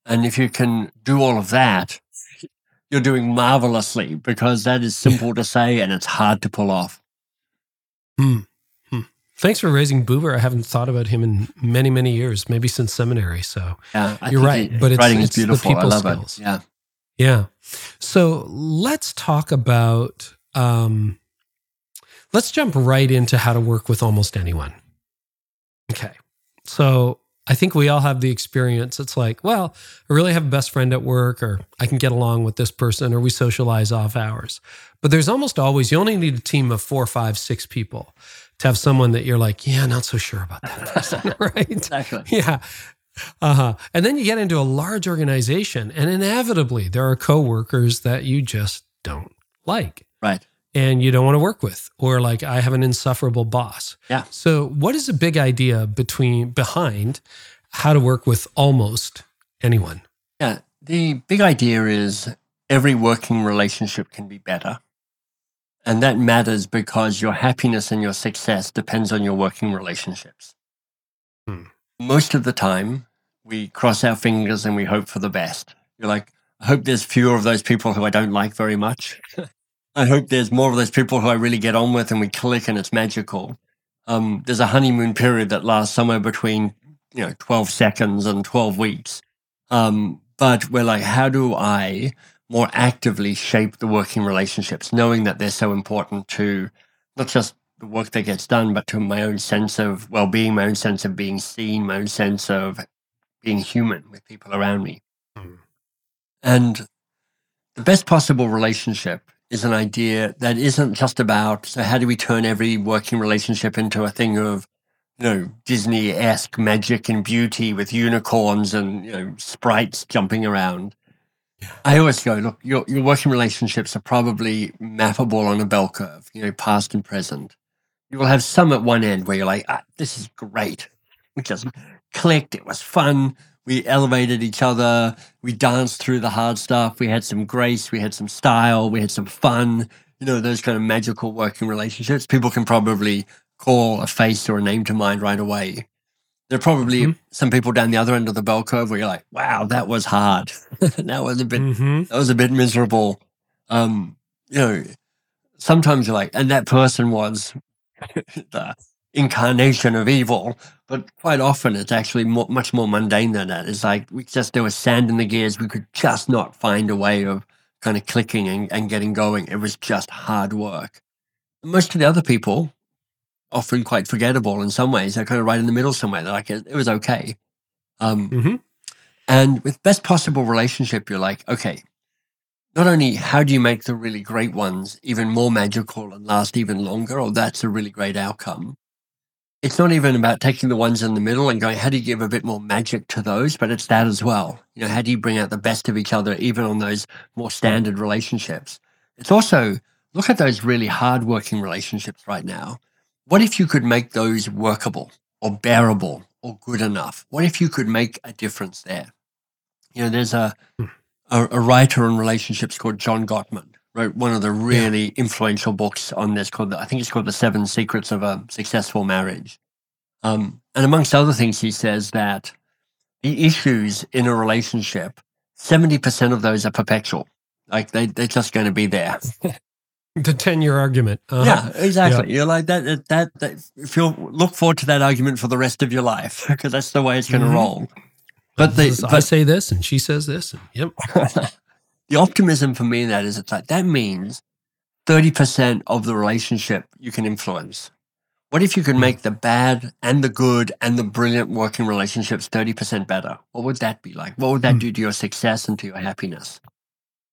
And if you can do all of that, you're doing marvelously because that is simple to say and it's hard to pull off. Hmm. Thanks for raising Buber. I haven't thought about him in many, many years, maybe since seminary. So Yeah, I You're right, it- but it's- writing it's is the beautiful. I people love skills. it. Yeah. Yeah. So let's talk about, um, let's jump right into how to work with almost anyone. Okay. So I think we all have the experience. It's like, well, I really have a best friend at work, or I can get along with this person, or we socialize off hours. But there's almost always, you only need a team of four, five, six people to have someone that you're like, yeah, not so sure about that person, right? Exactly. Yeah. Uh-huh. And then you get into a large organization and inevitably there are coworkers that you just don't like Right. And you don't want to work with or like I have an insufferable boss. Yeah. So what is a big idea between behind how to work with almost anyone? Yeah. The big idea is every working relationship can be better. And that matters because your happiness and your success depends on your working relationships. Hmm. Most of the time, we cross our fingers and we hope for the best. You're like, I hope there's fewer of those people who I don't like very much. I hope there's more of those people who I really get on with and we click and it's magical. Um, there's a honeymoon period that lasts somewhere between you know 12 seconds and 12 weeks. Um, but we're like, how do I more actively shape the working relationships, knowing that they're so important to not just the work that gets done, but to my own sense of well being, my own sense of being seen, my own sense of being human with people around me. Mm. And the best possible relationship is an idea that isn't just about so how do we turn every working relationship into a thing of you know Disney-esque magic and beauty with unicorns and you know sprites jumping around. I always go, look, your your working relationships are probably mappable on a bell curve, you know, past and present. You will have some at one end where you're like, ah, this is great. We just clicked, it was fun. We elevated each other. We danced through the hard stuff. We had some grace. We had some style. We had some fun. You know, those kind of magical working relationships. People can probably call a face or a name to mind right away. There are probably Mhm. some people down the other end of the bell curve where you're like, wow, that was hard. that was a bit Mm-hmm. that was a bit miserable. Um, you know, sometimes you're like, and that person was the incarnation of evil. But quite often, it's actually mo much more mundane than that. It's like we just there was sand in the gears. We could just not find a way of kind of clicking and, and getting going. It was just hard work. Most of the other people, often quite forgettable in some ways, they're kind of right in the middle somewhere. They're like, it, it was okay. Um, Mm-hmm. and with best possible relationship, you're like, okay, not only how do you make the really great ones even more magical and last even longer, or that's a really great outcome. It's not even about taking the ones in the middle and going, how do you give a bit more magic to those? But it's that as well. You know, how do you bring out the best of each other, even on those more standard relationships? It's also look at those really hard-working relationships right now. What if you could make those workable or bearable or good enough? What if you could make a difference there? You know, there's a hmm. a, a writer on relationships called John Gottman wrote one of the really influential books on this called I think it's called The Seven Secrets of a Successful Marriage. Um, and amongst other things, he says that the issues in a relationship, 70% of those are perpetual. Like they, they're just going to be there. The 10 year argument. Uh-huh. Yeah, exactly. You're like that, that, that. If you look forward to that argument for the rest of your life, because that's the way it's going to Mhm. roll. But is- I say this and she says this. And, yep. the optimism for me in that is it's like that means 30% of the relationship you can influence. What if you could Hmm. make the bad and the good and the brilliant working relationships 30% better? What would that be like? What would that Hmm. do to your success and to your happiness?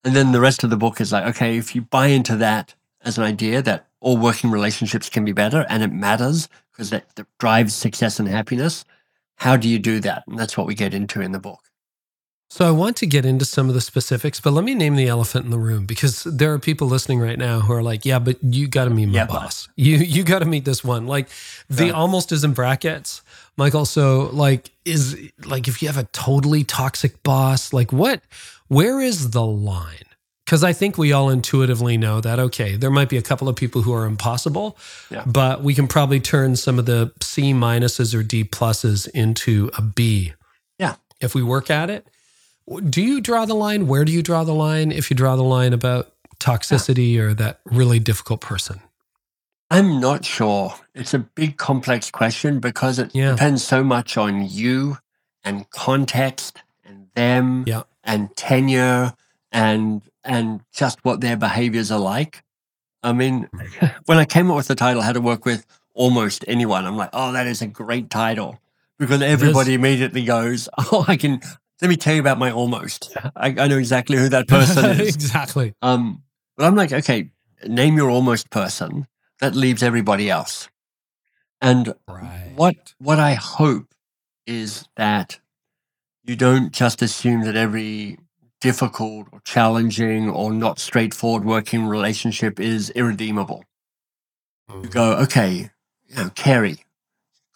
And then the rest of the book is like, okay, if you buy into that as an idea that all working relationships can be better and it matters because that, that drives success and happiness, how do you do that? And that's what we get into in the book. So I want to get into some of the specifics, but let me name the elephant in the room because there are people listening right now who are like, "Yeah, but you got to meet my Yeah, but- boss. You you got to meet this one." Like the Yeah. almost is in brackets, Michael. So like is like if you have a totally toxic boss, like what? Where is the line? Because I think we all intuitively know that okay, there might be a couple of people who are impossible, Yeah. but we can probably turn some of the C minuses or D pluses into a B. Yeah. If we work at it. Do you draw the line? Where do you draw the line if you draw the line about toxicity or that really difficult person? I'm not sure. It's a big, complex question because it Yeah. depends so much on you and context and them Yeah. and tenure and and just what their behaviors are like. I mean, when I came up with the title, How to Work with Almost Anyone, I'm like, oh, that is a great title because everybody immediately goes, oh, I can. Let me tell you about my almost. I, I know exactly who that person is. exactly. Um, but I'm like, okay, name your almost person. That leaves everybody else. And Right. what what I hope is that you don't just assume that every difficult or challenging or not straightforward working relationship is irredeemable. You go, okay, you know, Carey,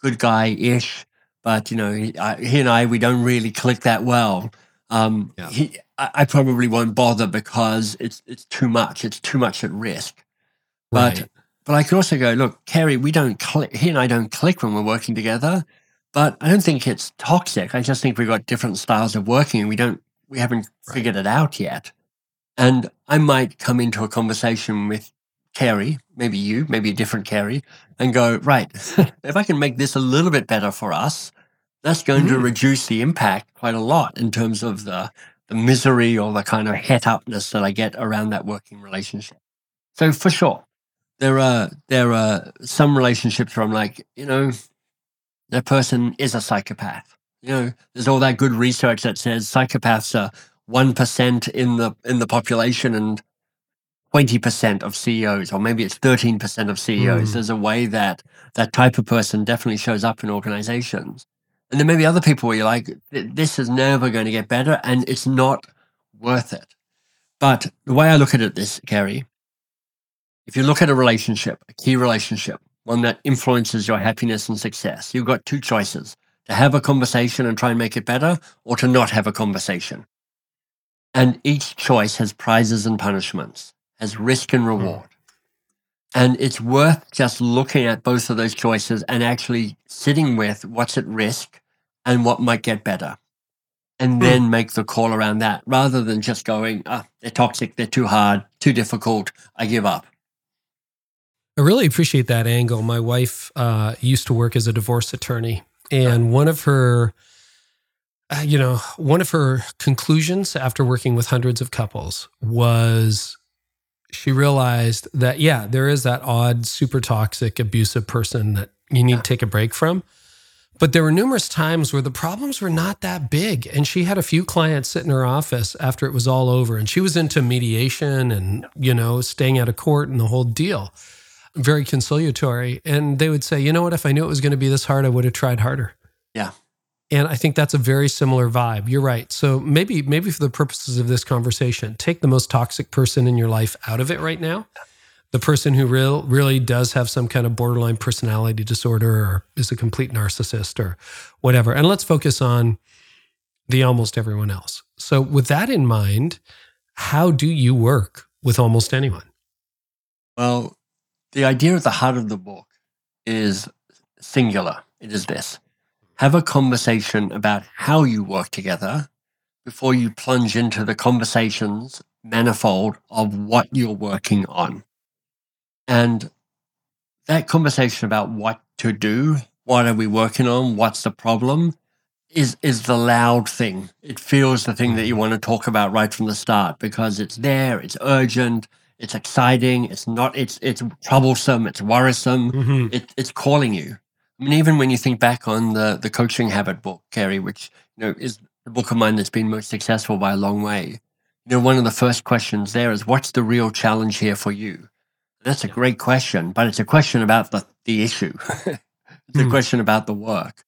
good guy ish, but you know, he, I, he and I we don't really click that well. Um, Yeah. he, I, I probably won't bother because it's it's too much. It's too much at risk. But Right. but I could also go, look, Carey, we don't click. He and I don't click when we're working together. But I don't think it's toxic. I just think we've got different styles of working, and we don't we haven't Right. figured it out yet. And I might come into a conversation with Carey, maybe you, maybe a different Carey, and go, right, if I can make this a little bit better for us, that's going to Mm. reduce the impact quite a lot in terms of the the misery or the kind of het upness that I get around that working relationship. So for sure, there are there are some relationships where I'm like, you know, that person is a psychopath. You know, there's all that good research that says psychopaths are one percent in the in the population and twenty percent of CEOs, or maybe it's thirteen percent of CEOs. Mm. There's a way that that type of person definitely shows up in organizations. And then maybe other people where you're like, this is never going to get better and it's not worth it. But the way I look at it, this, Carey, if you look at a relationship, a key relationship, one that influences your happiness and success, you've got two choices to have a conversation and try and make it better or to not have a conversation. And each choice has prizes and punishments, has risk and reward. And it's worth just looking at both of those choices and actually sitting with what's at risk and what might get better. And then make the call around that rather than just going, ah, they're toxic, they're too hard, too difficult, I give up. I really appreciate that angle. My wife uh, used to work as a divorce attorney, and one of her, uh, you know, one of her conclusions after working with hundreds of couples was she realized that yeah, there is that odd, super toxic, abusive person that you need to take a break from. But there were numerous times where the problems were not that big. And she had a few clients sit in her office after it was all over. And she was into mediation and, you know, staying out of court and the whole deal very conciliatory. And they would say, you know what, if I knew it was going to be this hard, I would have tried harder. Yeah. And I think that's a very similar vibe. You're right. So maybe, maybe for the purposes of this conversation, take the most toxic person in your life out of it right now. The person who real, really does have some kind of borderline personality disorder or is a complete narcissist or whatever. And let's focus on the almost everyone else. So, with that in mind, how do you work with almost anyone? Well, the idea at the heart of the book is singular. It is this have a conversation about how you work together before you plunge into the conversations manifold of what you're working on. And that conversation about what to do, what are we working on, what's the problem, is is the loud thing. It feels the thing that you want to talk about right from the start because it's there, it's urgent, it's exciting, it's not, it's it's troublesome, it's worrisome, Mhm. it, it's calling you. I mean, even when you think back on the the coaching habit book, Carey, which you know is the book of mine that's been most successful by a long way. You know, one of the first questions there is, "What's the real challenge here for you?" That's a great question, but it's a question about the the issue. it's a Hmm. question about the work.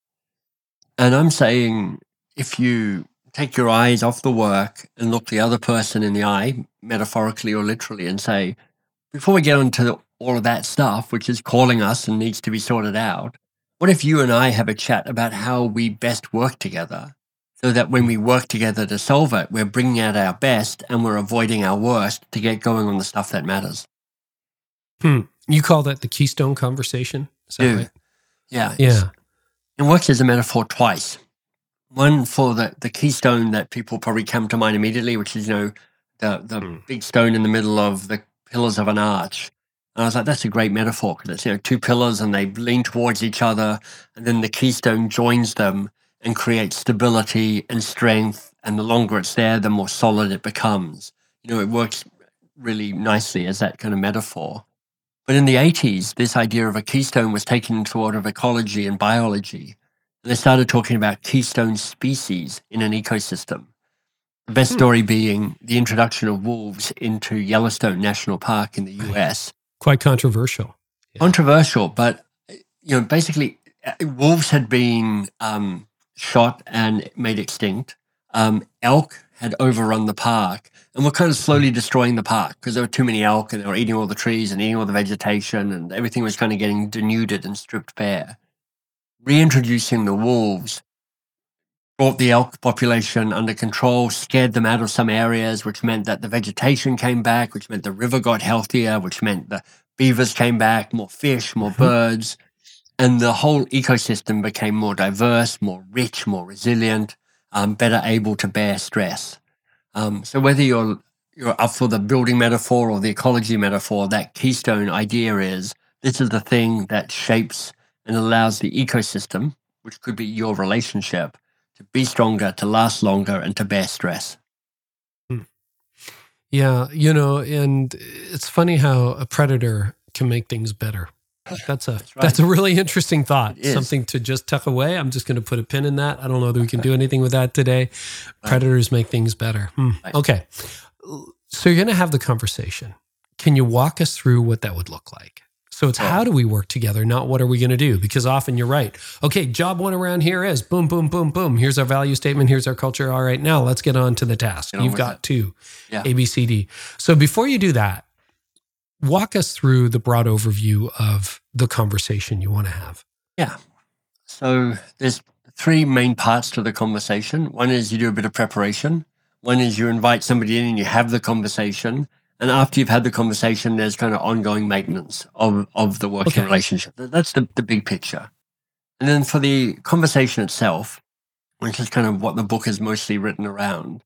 And I'm saying, if you take your eyes off the work and look the other person in the eye, metaphorically or literally, and say, before we get onto the, all of that stuff, which is calling us and needs to be sorted out, what if you and I have a chat about how we best work together? So that when we work together to solve it, we're bringing out our best and we're avoiding our worst to get going on the stuff that matters. You call that the keystone conversation? Yeah. right? Yeah. Yeah. It works as a metaphor twice. One for the, the keystone that people probably come to mind immediately, which is, you know, the, the Mm. big stone in the middle of the pillars of an arch. And I was like, that's a great metaphor because it's, you know, two pillars and they lean towards each other. And then the keystone joins them and creates stability and strength. And the longer it's there, the more solid it becomes. You know, it works really nicely as that kind of metaphor. But in the 80s, this idea of a keystone was taken into the world of ecology and biology. And they started talking about keystone species in an ecosystem. The best Hmm. story being the introduction of wolves into Yellowstone National Park in the US. Quite controversial. Yeah. Controversial, but you know, basically, uh, wolves had been um, shot and made extinct. Um, elk had overrun the park and were kind of slowly destroying the park because there were too many elk and they were eating all the trees and eating all the vegetation and everything was kind of getting denuded and stripped bare. Reintroducing the wolves brought the elk population under control, scared them out of some areas, which meant that the vegetation came back, which meant the river got healthier, which meant the beavers came back, more fish, more Mhm. birds, and the whole ecosystem became more diverse, more rich, more resilient, um, better able to bear stress. Um, so whether you're you're up for the building metaphor or the ecology metaphor, that keystone idea is this is the thing that shapes and allows the ecosystem, which could be your relationship, be stronger, to last longer, and to bear stress. Yeah, you know, and it's funny how a predator can make things better. That's a That's right. that's a really interesting thought. Something to just tuck away. I'm just going to put a pin in that. I don't know that we can do anything with that today. Predators make things better. Hmm. Right. Okay, so you're going to have the conversation. Can you walk us through what that would look like? So it's how oh. do we work together, not what are we going to do? Because often you're right. Okay, job one around here is boom, boom, boom, boom. Here's our value statement. Here's our culture. All right, now let's get on to the task. You've got it. two. Yeah. A, B, C, D. So before you do that, walk us through the broad overview of the conversation you want to have. Yeah. So there's three main parts to the conversation. One is you do a bit of preparation. One is you invite somebody in and you have the conversation. And after you've had the conversation, there's kind of ongoing maintenance of, of the working Okay. relationship. That's the, the big picture. And then for the conversation itself, which is kind of what the book is mostly written around,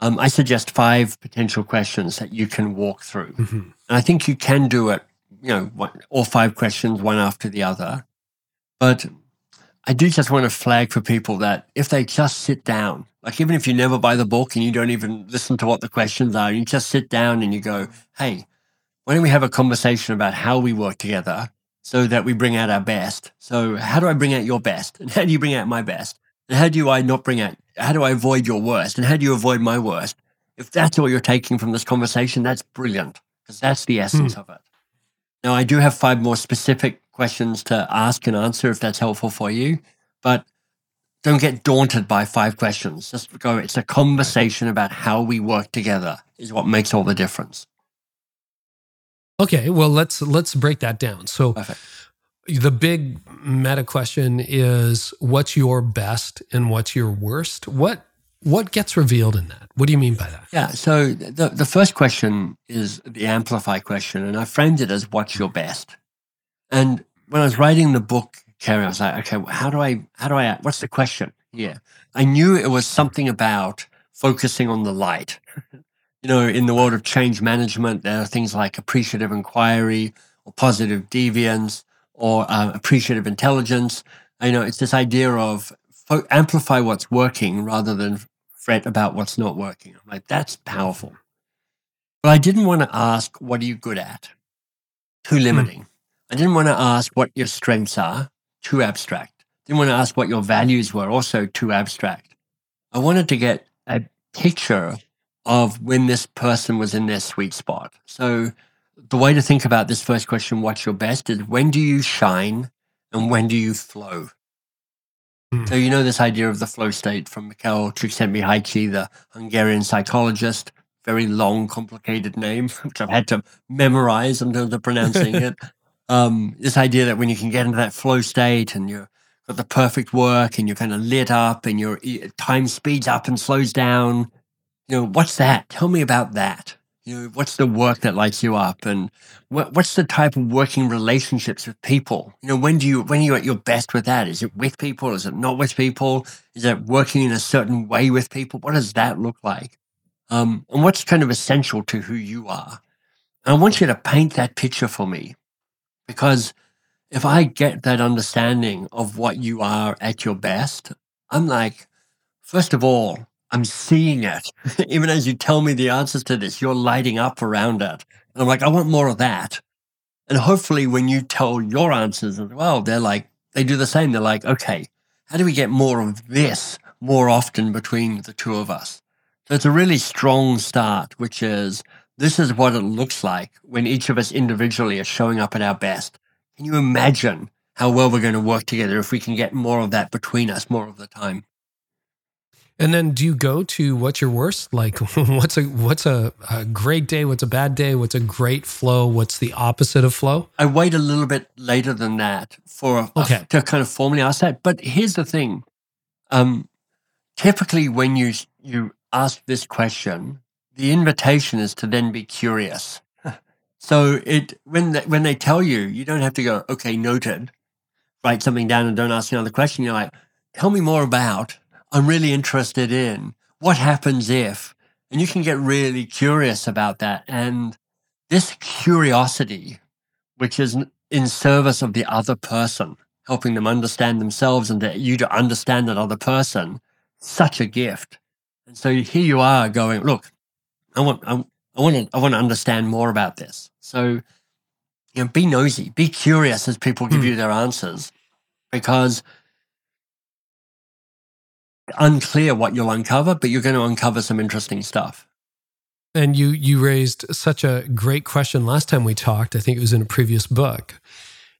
um, I suggest five potential questions that you can walk through. Mhm. And I think you can do it, you know, one, all five questions, one after the other. But I do just want to flag for people that if they just sit down, like even if you never buy the book and you don't even listen to what the questions are, you just sit down and you go, hey, why don't we have a conversation about how we work together so that we bring out our best? So, how do I bring out your best? And how do you bring out my best? And how do I not bring out, how do I avoid your worst? And how do you avoid my worst? If that's all you're taking from this conversation, that's brilliant because that's the essence hmm. of it. Now, I do have five more specific questions to ask and answer if that's helpful for you, but don't get daunted by five questions. Just go, it's a conversation about how we work together is what makes all the difference. Okay, well let's let's break that down. So Perfect. the big meta question is what's your best and what's your worst? What what gets revealed in that? What do you mean by that? Yeah. So the, the first question is the amplify question, and I framed it as what's your best? And when I was writing the book, Carey, I was like, okay, how do I, how do I, what's the question? Yeah. I knew it was something about focusing on the light. you know, in the world of change management, there are things like appreciative inquiry or positive deviance or uh, appreciative intelligence. You know, it's this idea of fo- amplify what's working rather than fret about what's not working. I'm like, that's powerful. But I didn't want to ask, what are you good at? Too limiting. I didn't want to ask what your strengths are, too abstract. Didn't want to ask what your values were, also too abstract. I wanted to get a picture of when this person was in their sweet spot. So the way to think about this first question, what's your best, is when do you shine and when do you flow? Hmm. So you know this idea of the flow state from Mihaly Csikszentmihalyi, the Hungarian psychologist, very long, complicated name, which I've had to memorize in terms of pronouncing it. Um, this idea that when you can get into that flow state and you've got the perfect work and you're kind of lit up and your time speeds up and slows down, you know, what's that? Tell me about that. You know, what's the work that lights you up, and what, what's the type of working relationships with people? You know, when do you when are you at your best with that? Is it with people? Is it not with people? Is it working in a certain way with people? What does that look like? Um, and what's kind of essential to who you are? And I want you to paint that picture for me, because if I get that understanding of what you are at your best, I'm like, first of all, I'm seeing it. Even as you tell me the answers to this, you're lighting up around it. And I'm like, I want more of that. And hopefully, when you tell your answers as well, they're like, they do the same. They're like, okay, how do we get more of this more often between the two of us? So it's a really strong start, which is this is what it looks like when each of us individually are showing up at our best. Can you imagine how well we're going to work together if we can get more of that between us more of the time? And then do you go to what's your worst? Like what's a what's a, a great day? What's a bad day? What's a great flow? What's the opposite of flow? I wait a little bit later than that for a, Okay. to kind of formally ask that. But here's the thing: um, typically, when you you ask this question, the invitation is to then be curious. so it when they, when they tell you, you don't have to go, okay, noted, write something down, and don't ask another question. You're like, tell me more about. I'm really interested in what happens if, and you can get really curious about that. And this curiosity which is in service of the other person, helping them understand themselves and that you to understand that other person, such a gift. And so here you are going, look, I want, I, I want to, I want to understand more about this. So, you know, be nosy, be curious as people give Hmm. you their answers, because unclear what you'll uncover, but you're going to uncover some interesting stuff. And you you raised such a great question last time we talked. I think it was in a previous book.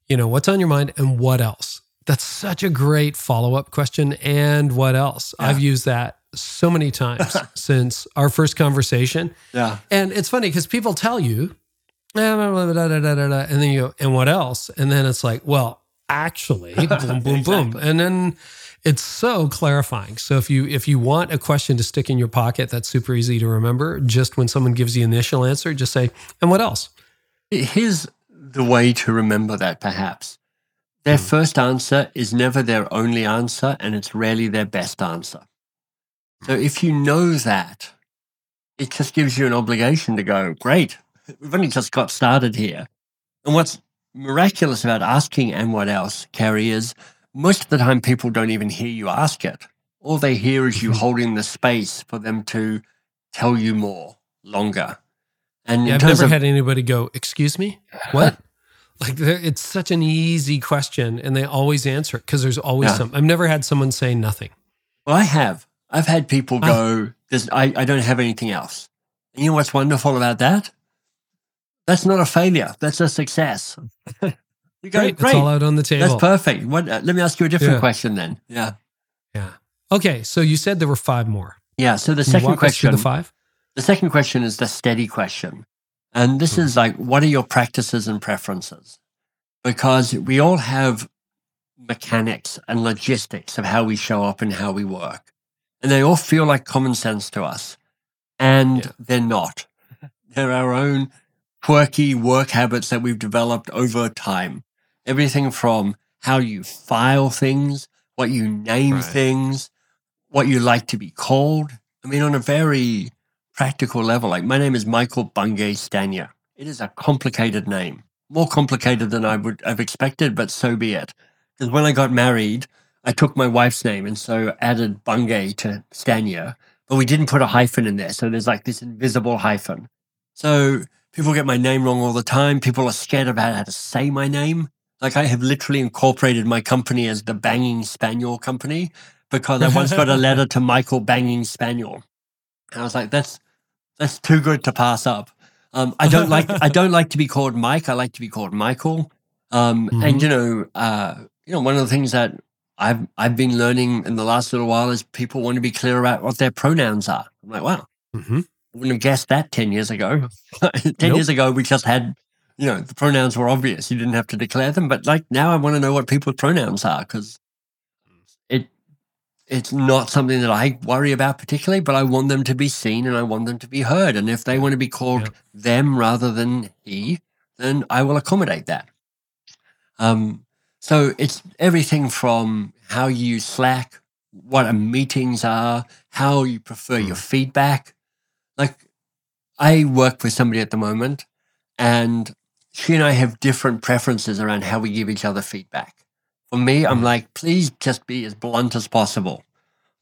You know, what's on your mind and what else? That's such a great follow-up question. And what else? Yeah. I've used that so many times since our first conversation. Yeah. And it's funny because people tell you, "Ah, blah, blah, blah, da, da, da, da," and then you go, and what else? And then it's like, well, actually, boom, boom, boom. And then it's so clarifying. So if you if you want a question to stick in your pocket, that's super easy to remember. Just when someone gives you initial answer, just say, and what else? Here's the way to remember that perhaps. Their first answer is never their only answer, and it's rarely their best answer. So if you know that, it just gives you an obligation to go, great, we've only just got started here. And what's miraculous about asking and what else, Carey, is most of the time people don't even hear you ask it. All they hear is you Mhm. holding the space for them to tell you more longer. And Yeah, I've never of had anybody go, "Excuse me, what?" like it's such an easy question, and they always answer it because there's always Yeah. some. I've never had someone say nothing. Well, I have. I've had people Ah. go, There's, I, I don't have anything else. And you know what's wonderful about that? That's not a failure. That's a success. you go, Great, great. it's all out on the table. That's perfect. What, uh, let me ask you a different Yeah. question then. Yeah. yeah. Okay, so you said there were five more. Yeah. So the Can second walk us through question, the five. the second question is the steady question. And this Hmm. is like, what are your practices and preferences? Because we all have mechanics and logistics of how we show up and how we work. And they all feel like common sense to us. And Yeah. they're not. They're our own quirky work habits that we've developed over time. Everything from how you file things, what you name Right. things, what you like to be called. I mean, on a very practical level, like my name is Michael Bungay Stanier. It is a complicated name. more complicated than I would have expected, but so be it. Because when I got married, I took my wife's name and so added Bungay to Stanier, but we didn't put a hyphen in there. So there's like this invisible hyphen. So people get my name wrong all the time. People are scared about how to say my name. Like I have literally incorporated my company as the Banging Spaniel Company because I once got a letter to Michael Banging Spaniel. And I was like, that's that's too good to pass up. Um, I don't like I don't like to be called Mike. I like to be called Michael. Um, Mhm. And you know, uh, you know, one of the things that I've I've been learning in the last little while is people want to be clear about what their pronouns are. I'm like, wow, hmm I wouldn't have guessed that ten years ago. ten Nope. years ago, we just had, you know, the pronouns were obvious. You didn't have to declare them. But like now, I want to know what people's pronouns are because it it's not something that I worry about particularly. But I want them to be seen and I want them to be heard. And if they want to be called them rather than he, then I will accommodate that. Um, so it's everything from how you use Slack, what a meetings are, how you prefer your feedback. Like I work with somebody at the moment and she and I have different preferences around how we give each other feedback. For me, I'm Mhm. like, please just be as blunt as possible.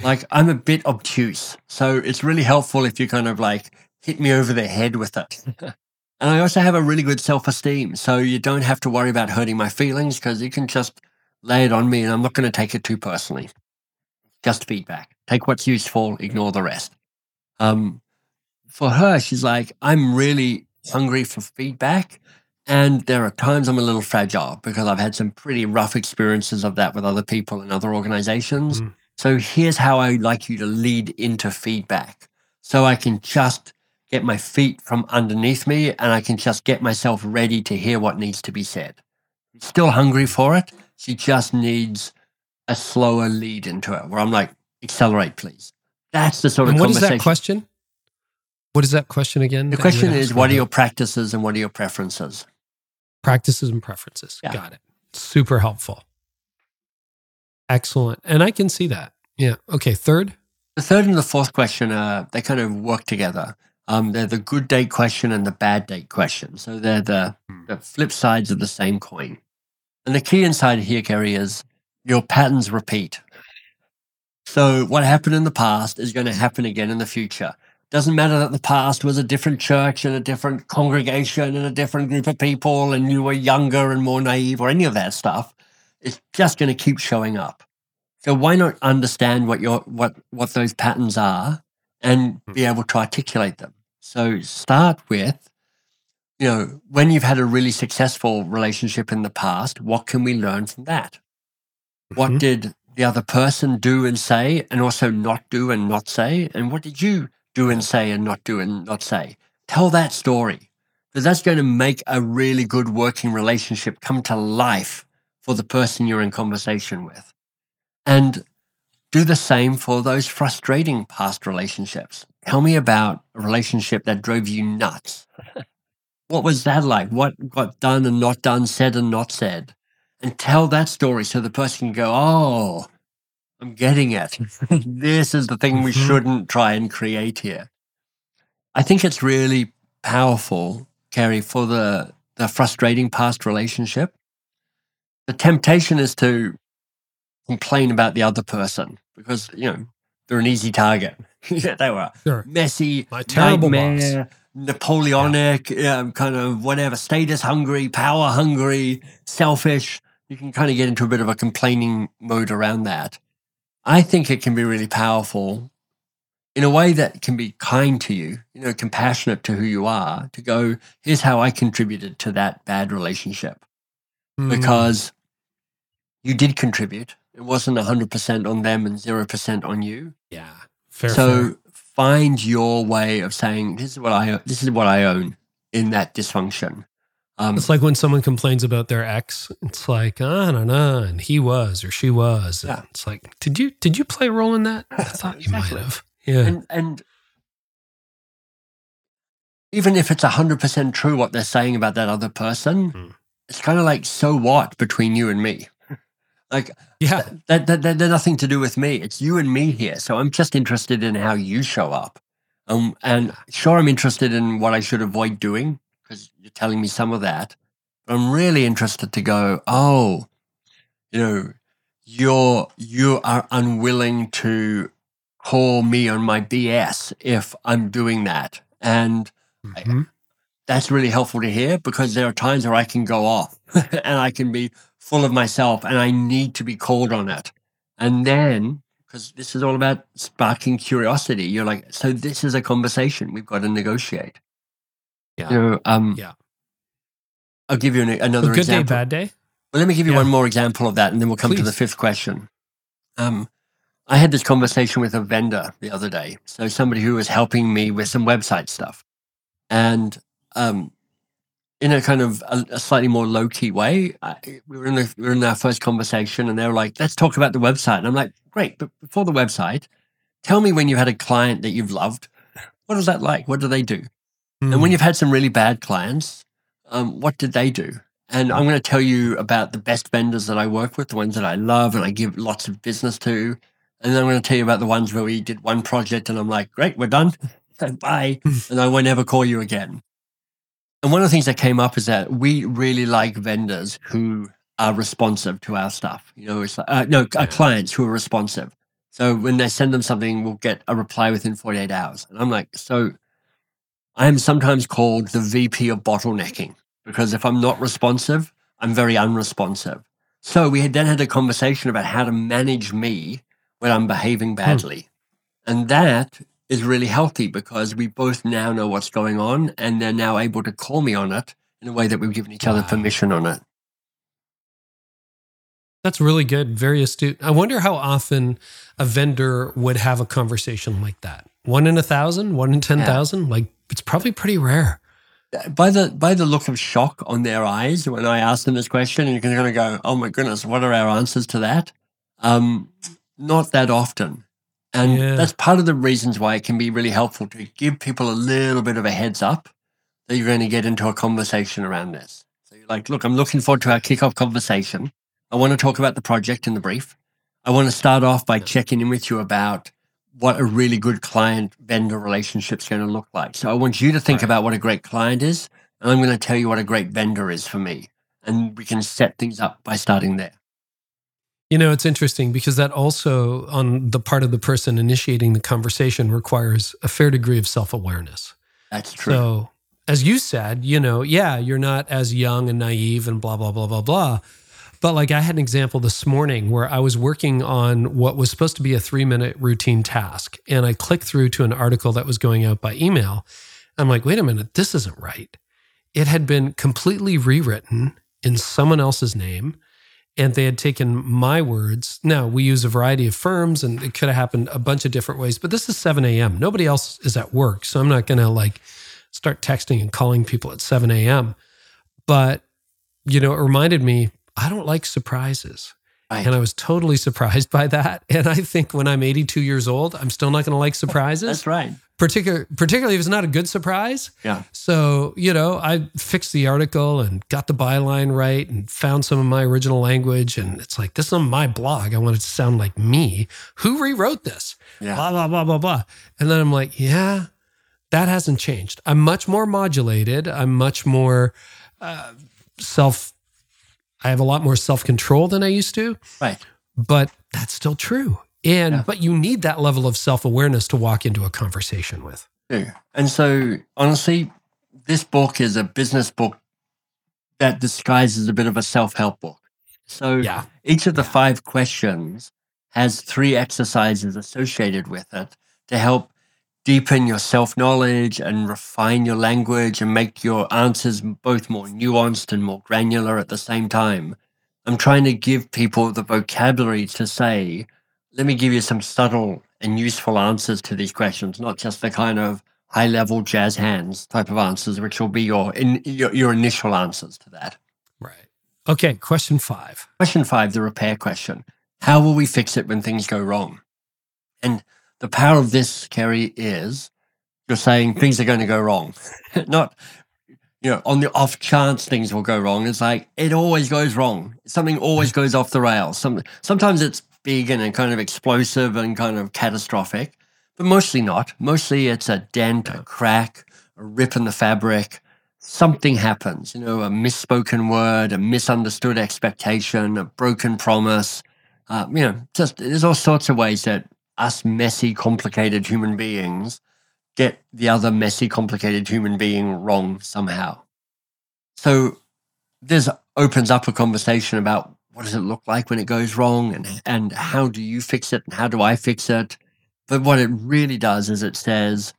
Like I'm a bit obtuse. So it's really helpful if you kind of like hit me over the head with it. and I also have a really good self esteem. So you don't have to worry about hurting my feelings because you can just lay it on me and I'm not going to take it too personally. Just feedback. Take what's useful, ignore the rest. Um, for her, she's like, I'm really hungry for feedback. And there are times I'm a little fragile because I've had some pretty rough experiences of that with other people and other organizations. Mm. So here's how I like you to lead into feedback. So I can just get my feet from underneath me and I can just get myself ready to hear what needs to be said. Still hungry for it. She just needs a slower lead into it where I'm like, accelerate, please. That's the sort of And what is conversation. that question? What is that question again? The question is, what are your practices and what are your preferences? practices and preferences? Yeah. Got it. Super helpful. Excellent. And I can see that. Yeah. Okay. Third. The third and the fourth question, uh, they kind of work together. Um, they're the good date question and the bad date question. So they're the, Hmm. the flip sides of the same coin. And the key inside here, Carey, is your patterns repeat. So what happened in the past is going to happen again in the future. Doesn't matter that the past was a different church and a different congregation and a different group of people and you were younger and more naive or any of that stuff. It's just going to keep showing up. So why not understand what your what what those patterns are and be able to articulate them? So start with, you know, when you've had a really successful relationship in the past, what can we learn from that? What Mhm. did the other person do and say, and also not do and not say? And what did you do and say and not do and not say? Tell that story. Because that's going to make a really good working relationship come to life for the person you're in conversation with. And do the same for those frustrating past relationships. Tell me about a relationship that drove you nuts. what was that like? What got done and not done, said and not said? And tell that story so the person can go, oh, I'm getting it. this is the thing we Mhm. shouldn't try and create here. I think it's really powerful, Carey, for the, the frustrating past relationship. The temptation is to complain about the other person because, you know, they're an easy target. yeah, they were Sure. messy, My terrible boss. nightmare, Napoleonic, um, kind of whatever, status hungry, power hungry, selfish. You can kind of get into a bit of a complaining mode around that. I think it can be really powerful in a way that can be kind to you, you know, compassionate to who you are, to go, here's how I contributed to that bad relationship Mm. because you did contribute. It wasn't 100% on them and 0% on you. yeah. Fair. so fair. find your way of saying, this is what I, this is what I own in that dysfunction. Um, It's like when someone complains about their ex. It's like I don't know, and he was or she was. And Yeah. It's like, did you did you play a role in that? I thought you might have. Yeah. and, and even if it's 100% true what they're saying about that other person, Mm. it's kind of like, so what between you and me? like, yeah. that, that, that, they're nothing to do with me. It's you and me here. So I'm just interested in how you show up. Um, and sure, I'm interested in what I should avoid doing because you're telling me some of that. I'm really interested to go, oh, you know, you're you are unwilling to call me on my BS if I'm doing that. And Mhm. that's really helpful to hear because there are times where I can go off and I can be full of myself and I need to be called on it. And then, because this is all about sparking curiosity, you're like, so this is a conversation we've got to negotiate. Yeah. You know, um, Yeah. I'll give you an, another A good day, example. bad day. Well, let me give you Yeah. one more example of that, and then we'll come to the fifth question. Um, I had this conversation with a vendor the other day. So somebody who was helping me with some website stuff, and um, in a kind of a, a slightly more low key way, I, we were in the, we were in our first conversation, and they were like, "Let's talk about the website." And I'm like, "Great, but before the website, tell me when you had a client that you've loved. What is that like? What do they do?" And when Mm. you've had some really bad clients, um, what did they do? And I'm going to tell you about the best vendors that I work with, the ones that I love and I give lots of business to. And then I'm going to tell you about the ones where we did one project and I'm like, great, we're done. Bye. and I won't ever call you again. And one of the things that came up is that we really like vendors who are responsive to our stuff. You know, it's like, uh, no, our clients who are responsive. So when they send them something, we'll get a reply within 48 hours. And I'm like, so I am sometimes called the VP of bottlenecking because if I'm not responsive, I'm very unresponsive. So we had then had a conversation about how to manage me when I'm behaving badly. And that is really healthy because we both now know what's going on and they're now able to call me on it in a way that we've given each other permission on it. That's really good. Very astute. I wonder how often a vendor would have a conversation like that. One in a thousand, one in 10,000? Like, it's probably pretty rare. By the by the look of shock on their eyes when I ask them this question, and you're going to go, "Oh my goodness, what are our answers to that?" Um, not that often, and Yeah. that's part of the reasons why it can be really helpful to give people a little bit of a heads up that you're going to get into a conversation around this. So you're like, "Look, I'm looking forward to our kickoff conversation. I want to talk about the project in the brief. I want to start off by checking in with you about." What a really good client vendor relationship is going to look like. So, I want you to think Right. about what a great client is, and I'm going to tell you what a great vendor is for me. And we can set things up by starting there. You know, it's interesting because that also, on the part of the person initiating the conversation, requires a fair degree of self awareness. That's true. So, as you said, you know, yeah, you're not as young and naive and blah, blah, blah, blah, blah. But like I had an example this morning where I was working on what was supposed to be a three minute routine task. And I clicked through to an article that was going out by email. I'm like, wait a minute, this isn't right. It had been completely rewritten in someone else's name. And they had taken my words. Now, we use a variety of firms and it could have happened a bunch of different ways, but this is 7 a.m. Nobody else is at work. So I'm not going to like start texting and calling people at 7 a.m. But, you know, it reminded me, I don't like surprises. Right. And I was totally surprised by that. And I think when I'm 82 years old, I'm still not going to like surprises, That's right. particular, particularly if it's not a good surprise. Yeah. So, you know, I fixed the article and got the byline right and found some of my original language. And it's like, this is on my blog. I want it to sound like me. Who rewrote this? Yeah. Blah, blah, blah, blah, blah. And then I'm like, yeah, that hasn't changed. I'm much more modulated. I'm much more uh, self, I have a lot more self control than I used to, Right. but that's still true. And, Yeah. but you need that level of self awareness to walk into a conversation with. do. And so, honestly, this book is a business book that disguises a bit of a self help book. So, Yeah. each of the five questions has three exercises associated with it to help deepen your self knowledge and refine your language and make your answers both more nuanced and more granular at the same time. I'm trying to give people the vocabulary to say, let me give you some subtle and useful answers to these questions, not just the kind of high level jazz hands type of answers, which will be your, in, your, your initial answers to that. Right. Okay. Question five. Question five, the repair question. How will we fix it when things go wrong? And the power of this, Carey, is you're saying things are going to go wrong. Not, you know, on the off chance things will go wrong. It's like it always goes wrong. Something always goes off the rails. Some, sometimes it's big and kind of explosive and kind of catastrophic, but mostly not. Mostly it's a dent, a crack, a rip in the fabric, something happens, you know, a misspoken word, a misunderstood expectation, a broken promise. Uh, you know, just there's all sorts of ways that us messy, complicated human beings get the other messy, complicated human being wrong somehow. So this opens up a conversation about what does it look like when it goes wrong and and how do you fix it and how do I fix it? But what it really does is it says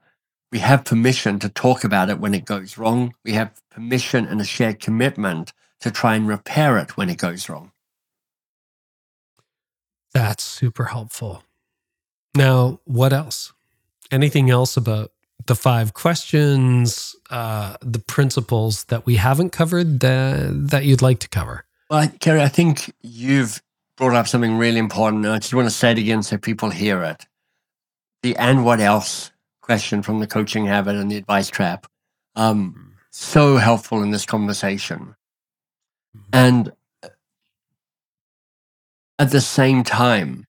we have permission to talk about it when it goes wrong. We have permission and a shared commitment to try and repair it when it goes wrong. That's super helpful. Now, what else? Anything else about the five questions, uh, the principles that we haven't covered that, that you'd like to cover? Well, Carey, I think you've brought up something really important. I just want to say it again so people hear it. The and what else question from the coaching habit and the advice trap. Um, so helpful in this conversation. Mm-hmm. And uh, at the same time,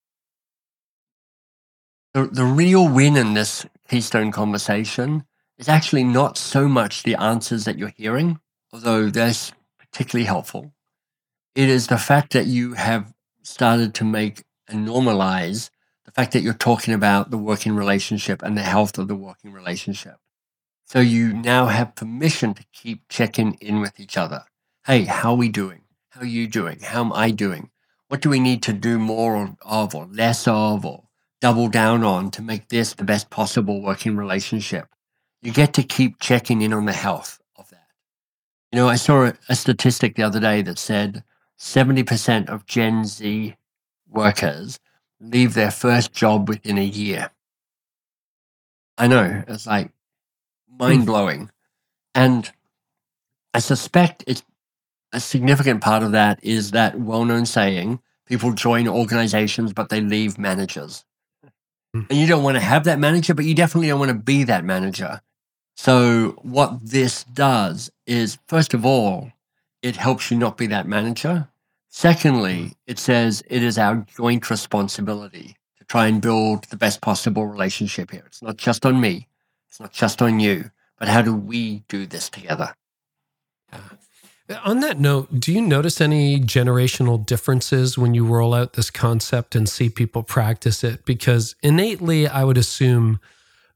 the, the real win in this Keystone conversation is actually not so much the answers that you're hearing, although that's particularly helpful. It is the fact that you have started to make and normalize the fact that you're talking about the working relationship and the health of the working relationship. So you now have permission to keep checking in with each other. Hey, how are we doing? How are you doing? How am I doing? What do we need to do more of or less of or double down on to make this the best possible working relationship. You get to keep checking in on the health of that. You know, I saw a, statistic the other day that said 70% of Gen Z workers leave their first job within a year. I know, it's like hmm. mind blowing. And I suspect it's a significant part of that is that well known saying people join organizations, but they leave managers. Mm. And you don't want to have that manager, but you definitely don't want to be that manager. So, what this does is, first of all, it helps you not be that manager. Secondly, mm. it says it is our joint responsibility to try and build the best possible relationship here. It's not just on me, it's not just on you, but how do we do this together? Yeah. On that note, do you notice any generational differences when you roll out this concept and see people practice it? Because innately, I would assume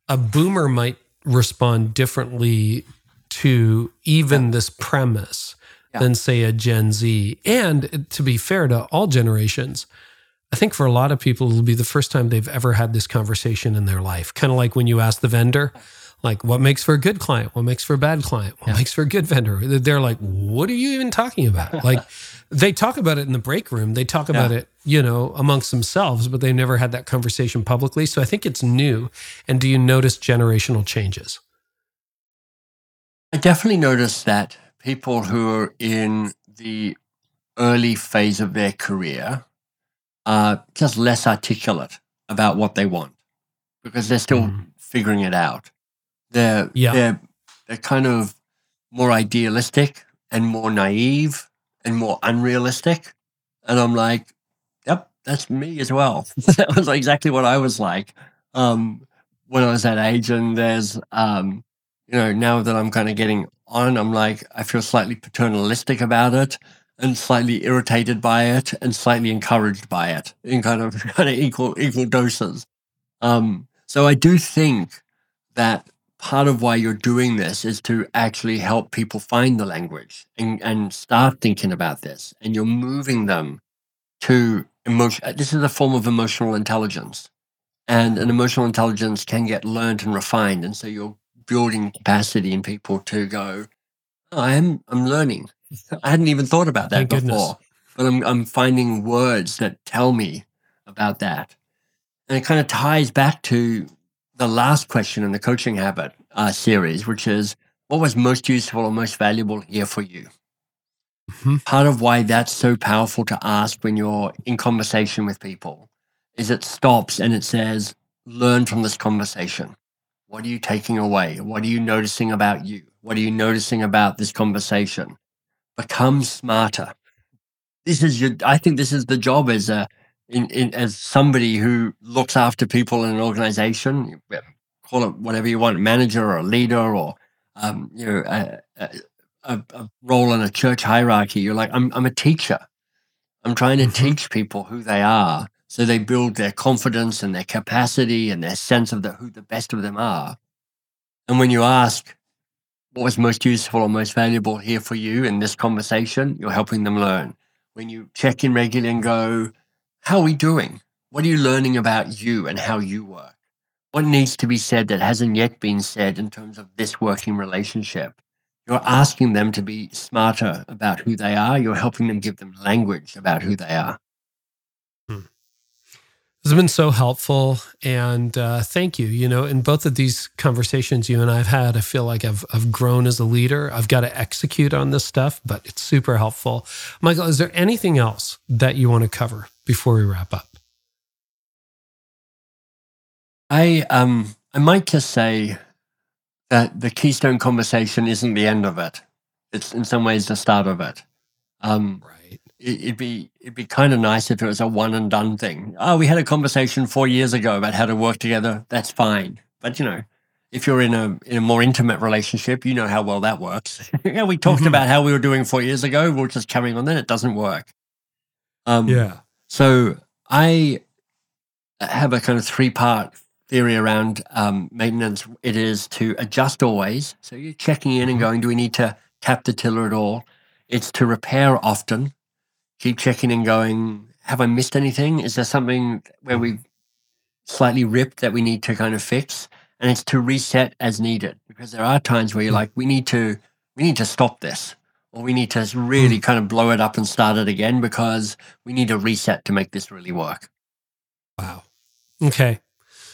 a boomer might respond differently to even this premise yeah. than, say, a Gen Z. And to be fair to all generations, I think for a lot of people, it'll be the first time they've ever had this conversation in their life. Kind of like when you ask the vendor, like what makes for a good client? What makes for a bad client? What yeah. makes for a good vendor? They're like what are you even talking about? Like they talk about it in the break room. They talk about yeah. it you know amongst themselves but they never had that conversation publicly. So i think it's new. And do you notice generational changes? I definitely notice that people who are in the early phase of their career are just less articulate about what they want because they're still mm. figuring it out they're yeah. they're they're kind of more idealistic and more naive and more unrealistic. And I'm like, yep, that's me as well. that was exactly what I was like um, when I was that age. And there's, um, you know, now that I'm kind of getting on, I'm like, I feel slightly paternalistic about it and slightly irritated by it and slightly encouraged by it in kind of kind of equal equal doses. Um, so I do think that part of why you're doing this is to actually help people find the language and, and start thinking about this. And you're moving them to emotion. Uh, this is a form of emotional intelligence. And an emotional intelligence can get learned and refined. And so you're building capacity in people to go, oh, I am, I'm learning. I hadn't even thought about that Thank before, goodness. but I'm, I'm finding words that tell me about that. And it kind of ties back to the last question in the coaching habit uh, series, which is what was most useful or most valuable here for you? Mm-hmm. Part of why that's so powerful to ask when you're in conversation with people is it stops and it says, learn from this conversation. What are you taking away? What are you noticing about you? What are you noticing about this conversation? Become smarter. This is your, I think this is the job as a, in, in, as somebody who looks after people in an organization, call it whatever you want, manager or leader or um, you know a, a, a role in a church hierarchy. You're like, I'm, I'm a teacher. I'm trying to Mhm. teach people who they are so they build their confidence and their capacity and their sense of the, who the best of them are. And when you ask, what was most useful or most valuable here for you in this conversation, you're helping them learn. When you check in regularly and go, how are we doing? What are you learning about you and how you work? What needs to be said that hasn't yet been said in terms of this working relationship? You're asking them to be smarter about who they are. You're helping them give them language about who they are. This has been so helpful. And uh, thank you. You know, in both of these conversations you and I have had, I feel like I've, I've grown as a leader. I've got to execute on this stuff, but it's super helpful. Michael, is there anything else that you want to cover before we wrap up? I um I might just say that the Keystone conversation isn't the end of it. It's in some ways the start of it. Um, Right. it, it'd be it'd be kind of nice if it was a one and done thing. Oh, we had a conversation four years ago about how to work together. That's fine, but you know, if you're in a in a more intimate relationship, you know how well that works. yeah, we talked Mhm. about how we were doing four years ago. We're just carrying on. Then it doesn't work. Um, Yeah. So I have a kind of three part theory around um, maintenance. It is to adjust always. So you're checking in and mm-hmm. going, do we need to tap the tiller at all? It's to repair often. Keep checking and going, have I missed anything? Is there something where mm-hmm. we've slightly ripped that we need to kind of fix? And it's to reset as needed because there are times where you're mm. like, we need to, we need to stop this or we need to really kind of blow it up and start it again because we need a reset to make this really work. Wow. Okay.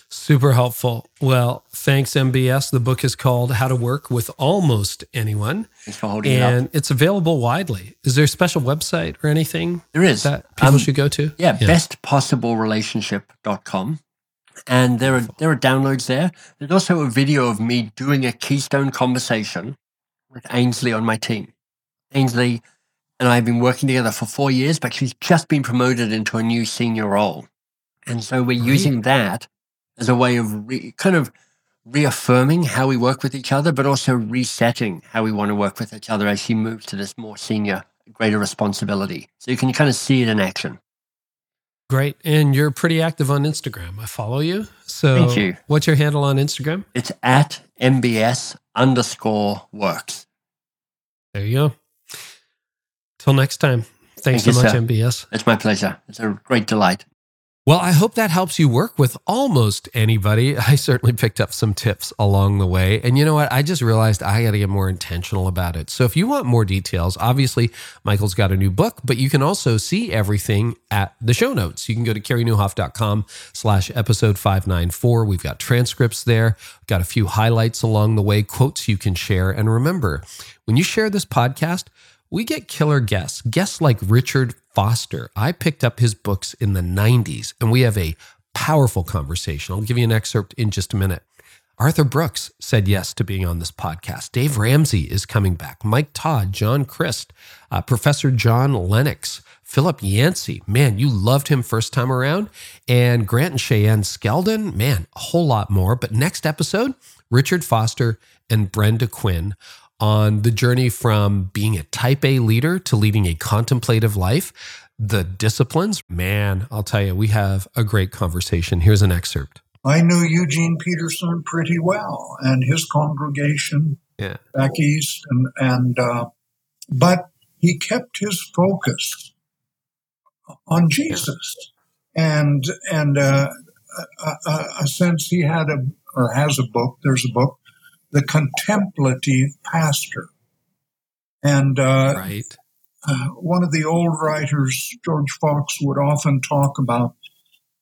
Super helpful. Well, thanks, MBS. The book is called How to Work with Almost Anyone, Thanks for holding it up. and it's available widely. Is there a special website or anything There is. that people Um, should go to? Yeah, bestpossiblerelationship.com. And there are there are downloads there. There's also a video of me doing a keystone conversation with Ainsley on my team. Ainsley and I have been working together for four years, but she's just been promoted into a new senior role. And so we're Right. using that as a way of re, kind of reaffirming how we work with each other, but also resetting how we want to work with each other as she moves to this more senior, greater responsibility. So you can kind of see it in action. Great. And you're pretty active on Instagram. I follow you. So Thank you. what's your handle on Instagram? It's at MBS underscore works. There you go. Till next time. Thanks Thank so much, sir. MBS. It's my pleasure. It's a great delight. Well, I hope that helps you work with almost anybody. I certainly picked up some tips along the way. And you know what? I just realized I got to get more intentional about it. So if you want more details, obviously Michael's got a new book, but you can also see everything at the show notes. You can go to careynieuwhof.com slash episode 594. We've got transcripts there, got a few highlights along the way, quotes you can share. And remember, when you share this podcast, we get killer guests, guests like Richard Foster. I picked up his books in the 90s, and we have a powerful conversation. I'll give you an excerpt in just a minute. Arthur Brooks said yes to being on this podcast. Dave Ramsey is coming back. Mike Todd, John Christ, uh, Professor John Lennox, Philip Yancey. Man, you loved him first time around. And Grant and Cheyenne Skeldon. Man, a whole lot more. But next episode, Richard Foster and Brenda Quinn on the journey from being a type A leader to leading a contemplative life, the disciplines. Man, I'll tell you, we have a great conversation. Here's an excerpt. I knew Eugene Peterson pretty well and his congregation Yeah. back east, and and uh, but he kept his focus on Jesus, and and uh, a, a, a sense he had a or has a book. There's a book, The Contemplative Pastor, and uh, Right. uh, one of the old writers, George Fox, would often talk about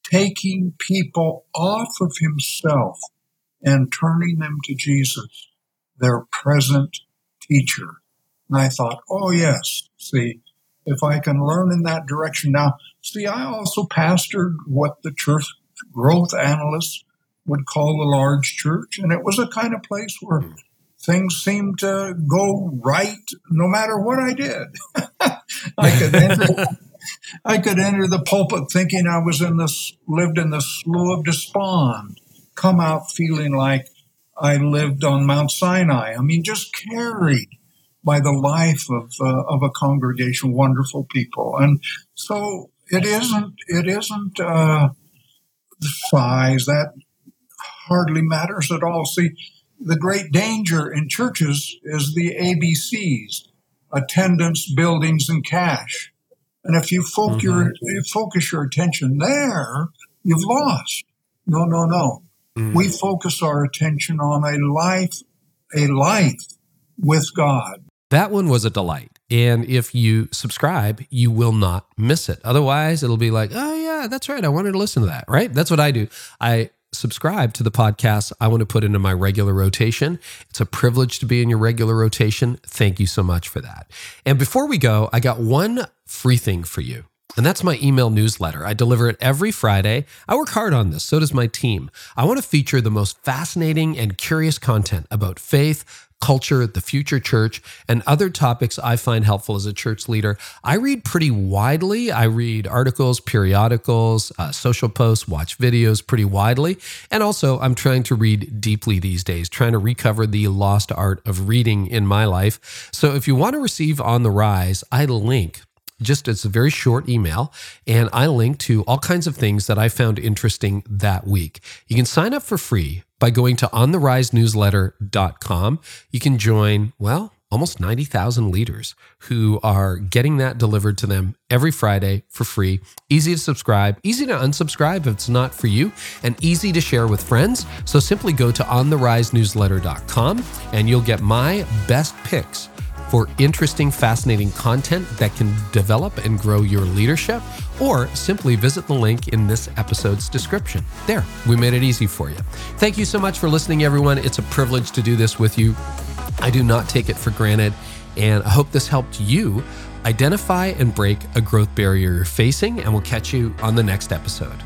taking people off of himself and turning them to Jesus, their present teacher. And I thought, oh, yes, see, if I can learn in that direction. Now, see, I also pastored what the church growth analysts would call the large church, and it was a kind of place where things seemed to go right no matter what I did. I could enter, I could enter the pulpit thinking I was in this lived in the slough of despond, come out feeling like I lived on Mount Sinai. I mean, just carried by the life of uh, of a congregation, wonderful people, and so it isn't it isn't uh, the size that hardly matters at all. See, the great danger in churches is the ABCs: attendance, buildings, and cash. And if you focus, mm-hmm. your, you focus your attention there, you've lost. No, no, no. Mm-hmm. We focus our attention on a life, a life with God. That one was a delight. And if you subscribe, you will not miss it. Otherwise, it'll be like, oh, yeah, that's right. I wanted to listen to that, right? That's what I do. I subscribe to the podcast I want to put into my regular rotation. It's a privilege to be in your regular rotation. Thank you so much for that. And before we go, I got one free thing for you. And that's my email newsletter. I deliver it every Friday. I work hard on this, so does my team. I want to feature the most fascinating and curious content about faith, culture, at the future church, and other topics I find helpful as a church leader. I read pretty widely. I read articles, periodicals, uh, social posts, watch videos pretty widely. And also, I'm trying to read deeply these days, trying to recover the lost art of reading in my life. So if you want to receive On the Rise, I link just it's a very short email and I link to all kinds of things that I found interesting that week. You can sign up for free by going to ontherisenewsletter.com. You can join, well, almost 90,000 leaders who are getting that delivered to them every Friday for free. Easy to subscribe, easy to unsubscribe if it's not for you, and easy to share with friends. So simply go to ontherisenewsletter.com and you'll get my best picks for interesting, fascinating content that can develop and grow your leadership, or simply visit the link in this episode's description. There, we made it easy for you. Thank you so much for listening, everyone. It's a privilege to do this with you. I do not take it for granted, and I hope this helped you identify and break a growth barrier you're facing, and we'll catch you on the next episode.